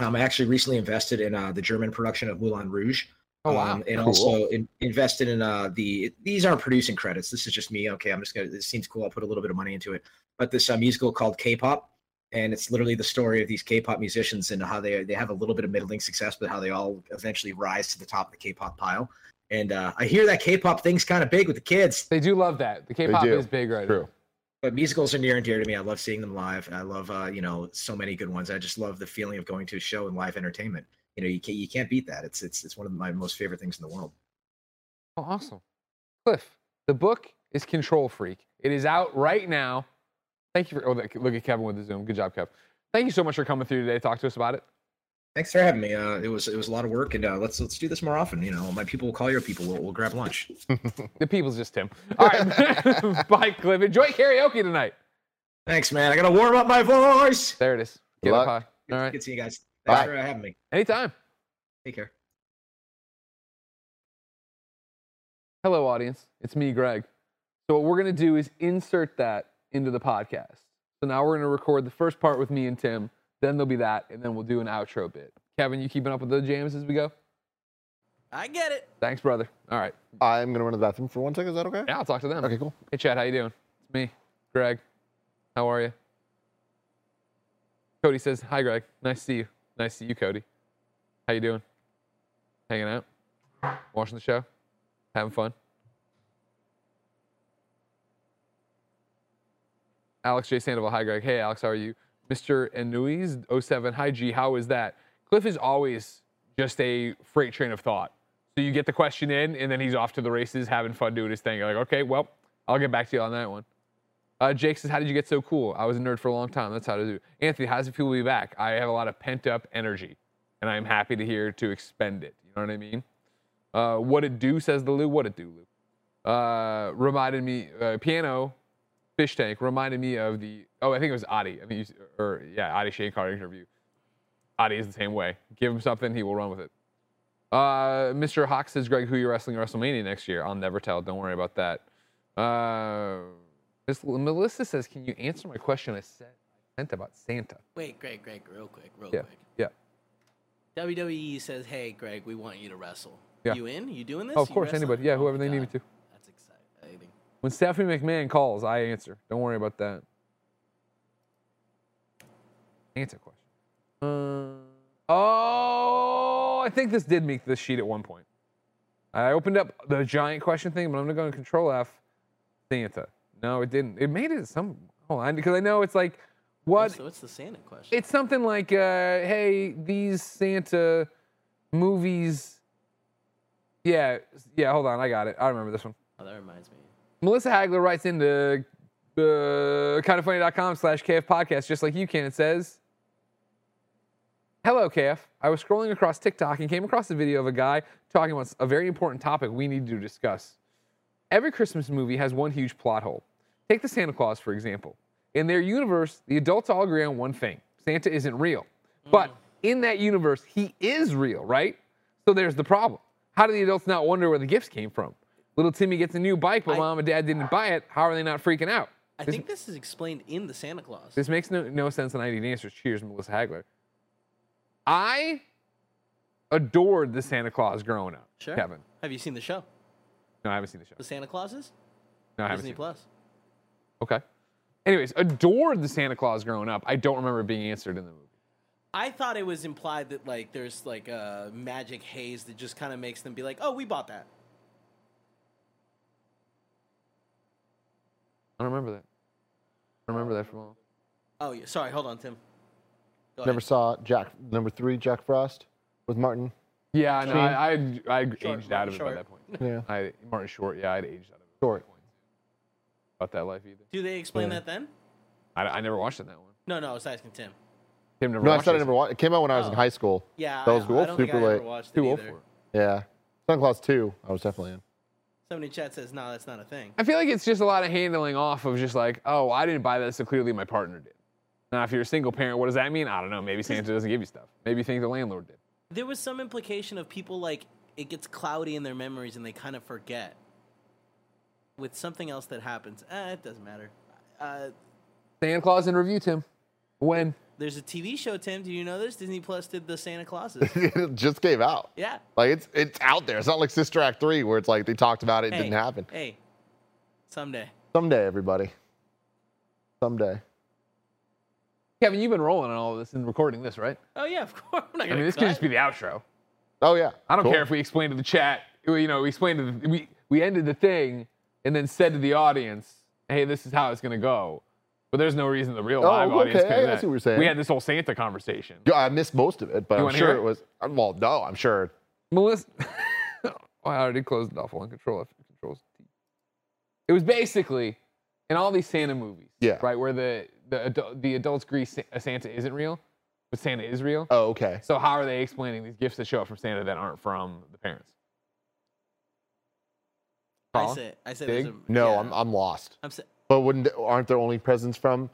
Um, I actually recently invested in uh, the German production of Moulin Rouge. Oh, wow. Um, and Cool. also in, invested in uh, the these aren't producing credits. This is just me. Okay, I'm just gonna. This seems cool. I'll put a little bit of money into it. But this uh, musical called K-pop, and it's literally the story of these K-pop musicians and how they they have a little bit of middling success, but how they all eventually rise to the top of the K-pop pile. And uh, I hear that K-pop thing's kind of big with the kids, They do love that. The K-pop is big right True. now. But musicals are near and dear to me. I love seeing them live. I love uh, you know so many good ones. I just love the feeling of going to a show and live entertainment. You know, you can't you can't beat that. It's it's it's one of my most favorite things in the world. Oh, awesome. Cliff, the book is Control Freak. It is out right now. Thank you for, oh, look at Kevin with the Zoom. Good job, Kev. Thank you so much for coming through today. to Talk to us about it. Thanks for having me. Uh, it was it was a lot of work, and uh, let's let's do this more often. You know, my people will call your people. We'll, we'll grab lunch. (laughs) The people's just Tim. All right. (laughs) Bye, Cliff. Enjoy karaoke tonight. Thanks, man. I gotta warm up my voice. There it is. Good Get up luck. high. All right. Good to see you guys. Thanks Bye. for uh, having me. Anytime. Take care. Hello, audience. It's me, Greg. So, what we're going to do is insert that into the podcast. So, now we're going to record the first part with me and Tim. Then there'll be that, and then we'll do an outro bit. Kevin, you keeping up with the jams as we go? I get it. Thanks, brother. All right. I'm gonna run to the bathroom for one second. Is that okay? Yeah, I'll talk to them. Okay, cool. Hey, Chad, how you doing? It's me, Greg. How are you? Cody says, "Hi, Greg. Nice to see you. Nice to see you, Cody. How you doing? Hanging out, watching the show, having fun." Alex J. Sandoval, hi, Greg. Hey, Alex, how are you? Mr. Enuiz 07, hi, G. How is that? Cliff is always just a freight train of thought. So you get the question in, and then he's off to the races, having fun doing his thing. You're like, okay, well, I'll get back to you on that one. Uh, Jake says, how did you get so cool? I was a nerd for a long time. That's how to do. Anthony, how does it feel to be back? I have a lot of pent up energy, and I'm happy to hear to expend it. You know what I mean? Uh, what it do says the Lou. What it do, Lou? Uh, reminded me uh, piano fish tank reminded me of the oh I think it was Adi I mean you, or yeah Adi Shane Carter interview. Adi is the same way. Give him something, he will run with it. Uh, Mr. Hawk says, Greg, who are you wrestling at WrestleMania next year? I'll never tell. Don't worry about that. Uh, Melissa says, can you answer my question I sent about Santa? Wait, Greg, Greg, real quick, real Yeah, quick. yeah. WWE says, "Hey, Greg, we want you to wrestle. Yeah. You in? You doing this? Oh, of You course, wrestling?" anybody. Yeah, Oh whoever my they need me to. When Stephanie McMahon calls, I answer. Don't worry about that. Answer question. Uh, oh, I think this did make the sheet at one point. I opened up the giant question thing, but I'm gonna go in Control F. Santa. No, it didn't. It made it some. Hold on, because I know it's like, what? So it's the Santa question? It's something like, uh, hey, these Santa movies. Yeah, yeah. Hold on, I got it. I remember this one. Oh, that reminds me. Melissa Hagler writes into uh, kindafunny.com slash KF podcast, just like you can. It says, Hello, KF. I was scrolling across TikTok and came across a video of a guy talking about a very important topic we need to discuss. Every Christmas movie has one huge plot hole. Take the Santa Clause, for example. In their universe, the adults all agree on one thing Santa isn't real. But in that universe, he is real, right? So there's the problem. How do the adults not wonder where the gifts came from? Little Timmy gets a new bike, but I- mom and dad didn't buy it. How are they not freaking out? I This- think this is explained in the Santa Clause. this makes no, no sense, and I need answers. Cheers, Melissa Hagler. I adored the Santa Clause growing up. Sure. Kevin. Have you seen the show? No, I haven't seen the show. The Santa Clauses? No, I haven't Disney seen Plus. it. Okay. Anyways, adored the Santa Clause growing up. I don't remember being answered in the movie. I thought it was implied that like there's like a magic haze that just kind of makes them be like, "Oh, we bought that." I don't remember that. I don't remember that from all. Oh, yeah. Sorry, hold on, Tim. Go Never ahead. saw Jack number three, Jack Frost, with Martin. Yeah, I know. I, I, I aged Short, out of it by that point. Yeah. I, Martin Short, yeah, I'd aged out of it. Short. About that life either. Do they explain Yeah. that then? I, I never watched it that one. No, no. I was asking Tim. Tim never No, I watched said I it. never watched. It came out when I was in Oh. high school. Yeah, That was I, cool. I don't think Super I ever late. watched it Too old either. for it. Yeah, Santa Clause two. I was definitely in. Somebody in chat says, "No, that's not a thing." I feel like it's just a lot of handling off of just like, oh, I didn't buy that, so clearly my partner did. Now, if you're a single parent, what does that mean? I don't know. Maybe Santa doesn't give you stuff. Maybe you think the landlord did. There was some implication of people like it gets cloudy in their memories and they kind of forget. With something else that happens, eh, it doesn't matter. Uh, Santa Clause in review, Tim. When? There's a TV show, Tim. Do you know this? Disney Plus did the Santa Clauses. (laughs) it just came out. yeah. Like it's it's out there. It's not like Sister Act three where it's like they talked about it, it Hey, didn't happen. Hey, someday. Someday, everybody. Someday. Kevin, you've been rolling on all of this and recording this, right? Oh yeah, of (laughs) course. I'm not I gonna mean, this cut. could just be the outro. Oh yeah. I don't Cool. care if we explained to the chat, you know, we explained to the, we, we ended the thing and then said to the audience, hey, this is how it's going to go. But there's no reason the real Oh, live audience okay, could I do see that. what you're saying. We had this whole Santa conversation. Yeah, I missed most of it, but You I'm sure hear it it? was. Uh, well, no, I'm sure. Melissa, oh, (laughs) I already closed it off on Control F, Control T. It was basically in all these Santa movies, Yeah. right, where the the, adu- the adults agree uh, Santa isn't real, but Santa is real. Oh, okay. So how are they explaining these gifts that show up from Santa that aren't from the parents? I said. I said. A- No, yeah. I'm I'm lost. I'm sa- But wouldn't aren't there only presents from?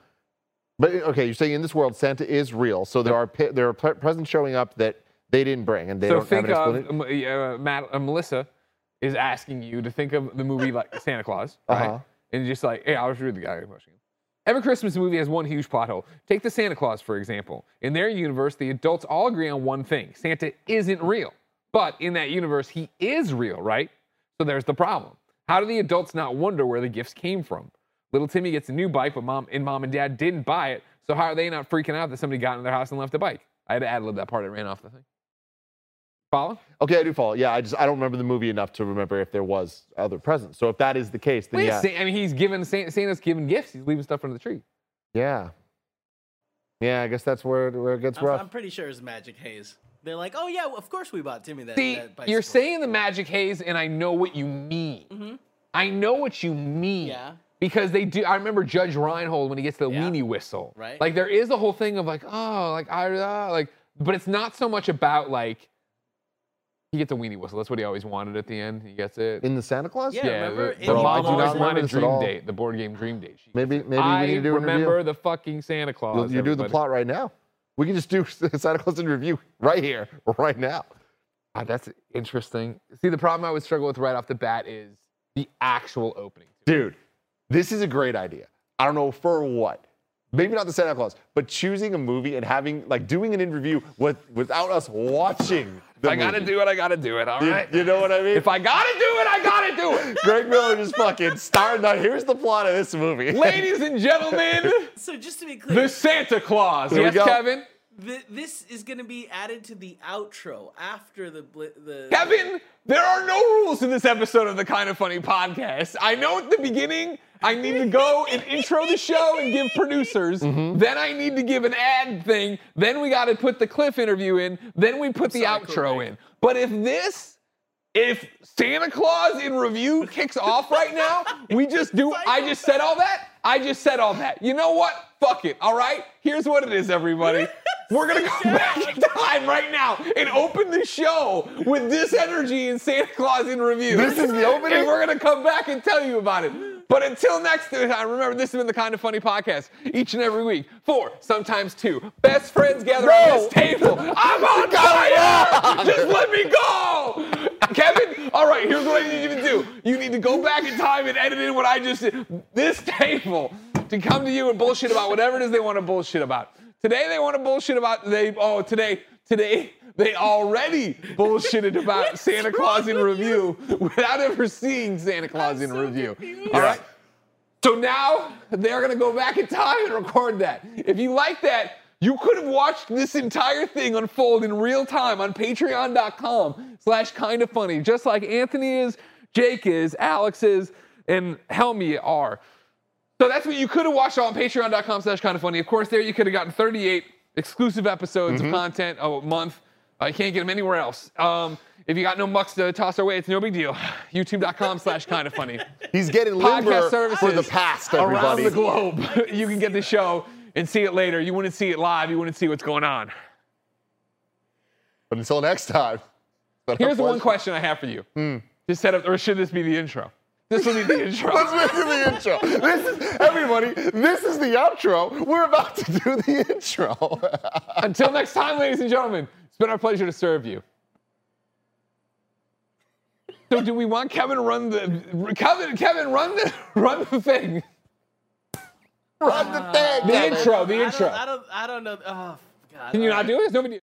But okay, you're saying in this world Santa is real, so there are there are presents showing up that they didn't bring, and they so don't think have an of explanation. um, uh, Matt, uh, Melissa is asking you to think of the movie like Santa Clause, right? Uh-huh. And just like, hey, I was really the guy question. Every Christmas movie has one huge plot hole. Take the Santa Clause, for example. In their universe, the adults all agree on one thing Santa isn't real. But in that universe, he is real, right? So there's the problem. How do the adults not wonder where the gifts came from? Little Timmy gets a new bike, but mom and mom and dad didn't buy it. So how are they not freaking out that somebody got in their house and left a bike? I had to ad lib that part. It ran off the thing. Follow? Okay, I do follow. Yeah, I just I don't remember the movie enough to remember if there was other presents. So if that is the case, then Well, yeah, yeah, Sa- I mean, he's giving Santa, Santa's giving gifts. He's leaving stuff under the tree. yeah, yeah. I guess that's where where it gets I'm, rough. I'm pretty sure it's Magic Haze. They're like, oh yeah, of course we bought Timmy that. See, that you're saying the magic haze, and I know what you mean. I know what you mean. Mm-hmm. Yeah. Because they do. I remember Judge Reinhold when he gets the Yeah. weenie whistle. Right. Like there is a whole thing of like, oh, like I uh, like, but it's not so much about like he gets a weenie whistle. That's what he always wanted at the end. He gets it. in the Santa Clause. Yeah, yeah, remember the, in the the mom Ball always Boys? wanted Remember this at Dream? Date, the board game Dream Date. She Maybe gets maybe I we need to do a remember the fucking Santa Clause. You'll- you do the plot right now. We can just do (laughs) Santa Clause in review right here, right now. God, that's interesting. See, the problem I would struggle with right off the bat is the actual opening. Dude, this is a great idea. I don't know for what. Maybe not the Santa Clause, but choosing a movie and having like doing an interview with without us watching. The I gotta do it. I gotta do it. All You, right. you know what I mean? If I gotta do it, I gotta do it. (laughs) Greg Miller just fucking started. Now here's the plot of this movie. (laughs) Ladies and gentlemen, (laughs) So just to be clear, the Santa Clause. Here we yes, go. Kevin. Th- this is going to be added to the outro after the bli- the. Kevin, there are no rules in this episode of the Kind of Funny podcast. I know at the beginning I need to go and intro the show and give producers. Mm-hmm. Then I need to give an ad thing. Then we got to put the Cliff interview in. Then we put the sorry, outro Greg. in. But if this, if Santa Clause in review kicks off right now, we just do. I just said all that. I just said all that. You know what? Fuck it. All right. Here's what it is, everybody. (laughs) We're gonna go back in time right now and open the show with this energy and Santa Clause in review. This is the opening? And we're gonna come back and tell you about it. But until next time, remember this has been the kind of funny podcast each and every week. Four, sometimes two. Best friends gather on this table. I'm on (laughs) fire! Just let me go! Kevin, all right, here's what I need you to do. You need to go back in time and edit in what I just did. This table to come to you and bullshit about whatever it is they want to bullshit about. Today they want to bullshit about they oh today today they already (laughs) bullshitted about Santa Clause in review without ever seeing Santa Clause in so review. confused. All right. So now they're gonna go back in time and record that. If you like that, you could have watched this entire thing unfold in real time on patreon.com slash kind of funny, just like Anthony is, Jake is, Alex is, and Helmy are. So that's what you could have watched on patreon.com slash kind of funny. Of course, there you could have gotten 38 exclusive episodes of content a month. Uh, you can't get them anywhere else. Um, if you got no mucks to toss our way, it's no big deal. (sighs) YouTube.com slash kind of funny. He's getting Podcast services for the past, around everybody. the globe. (laughs) you can get the show and see it later. You wouldn't see it live. You wouldn't see what's going on. But until next time. it's been a Here's the one question I have for you. To set up, or should this be the intro? This will be the (laughs) intro. Let's make it the intro. This is everybody. This is the outro. We're about to do the intro. (laughs) Until next time, ladies and gentlemen, it's been our pleasure to serve you. So, do we want Kevin to run the Kevin? Kevin, run the (laughs) run the thing. Run the thing. The Kevin. intro. The I intro. don't, I don't, I don't know. Oh, God. Can you not do it? Nobody.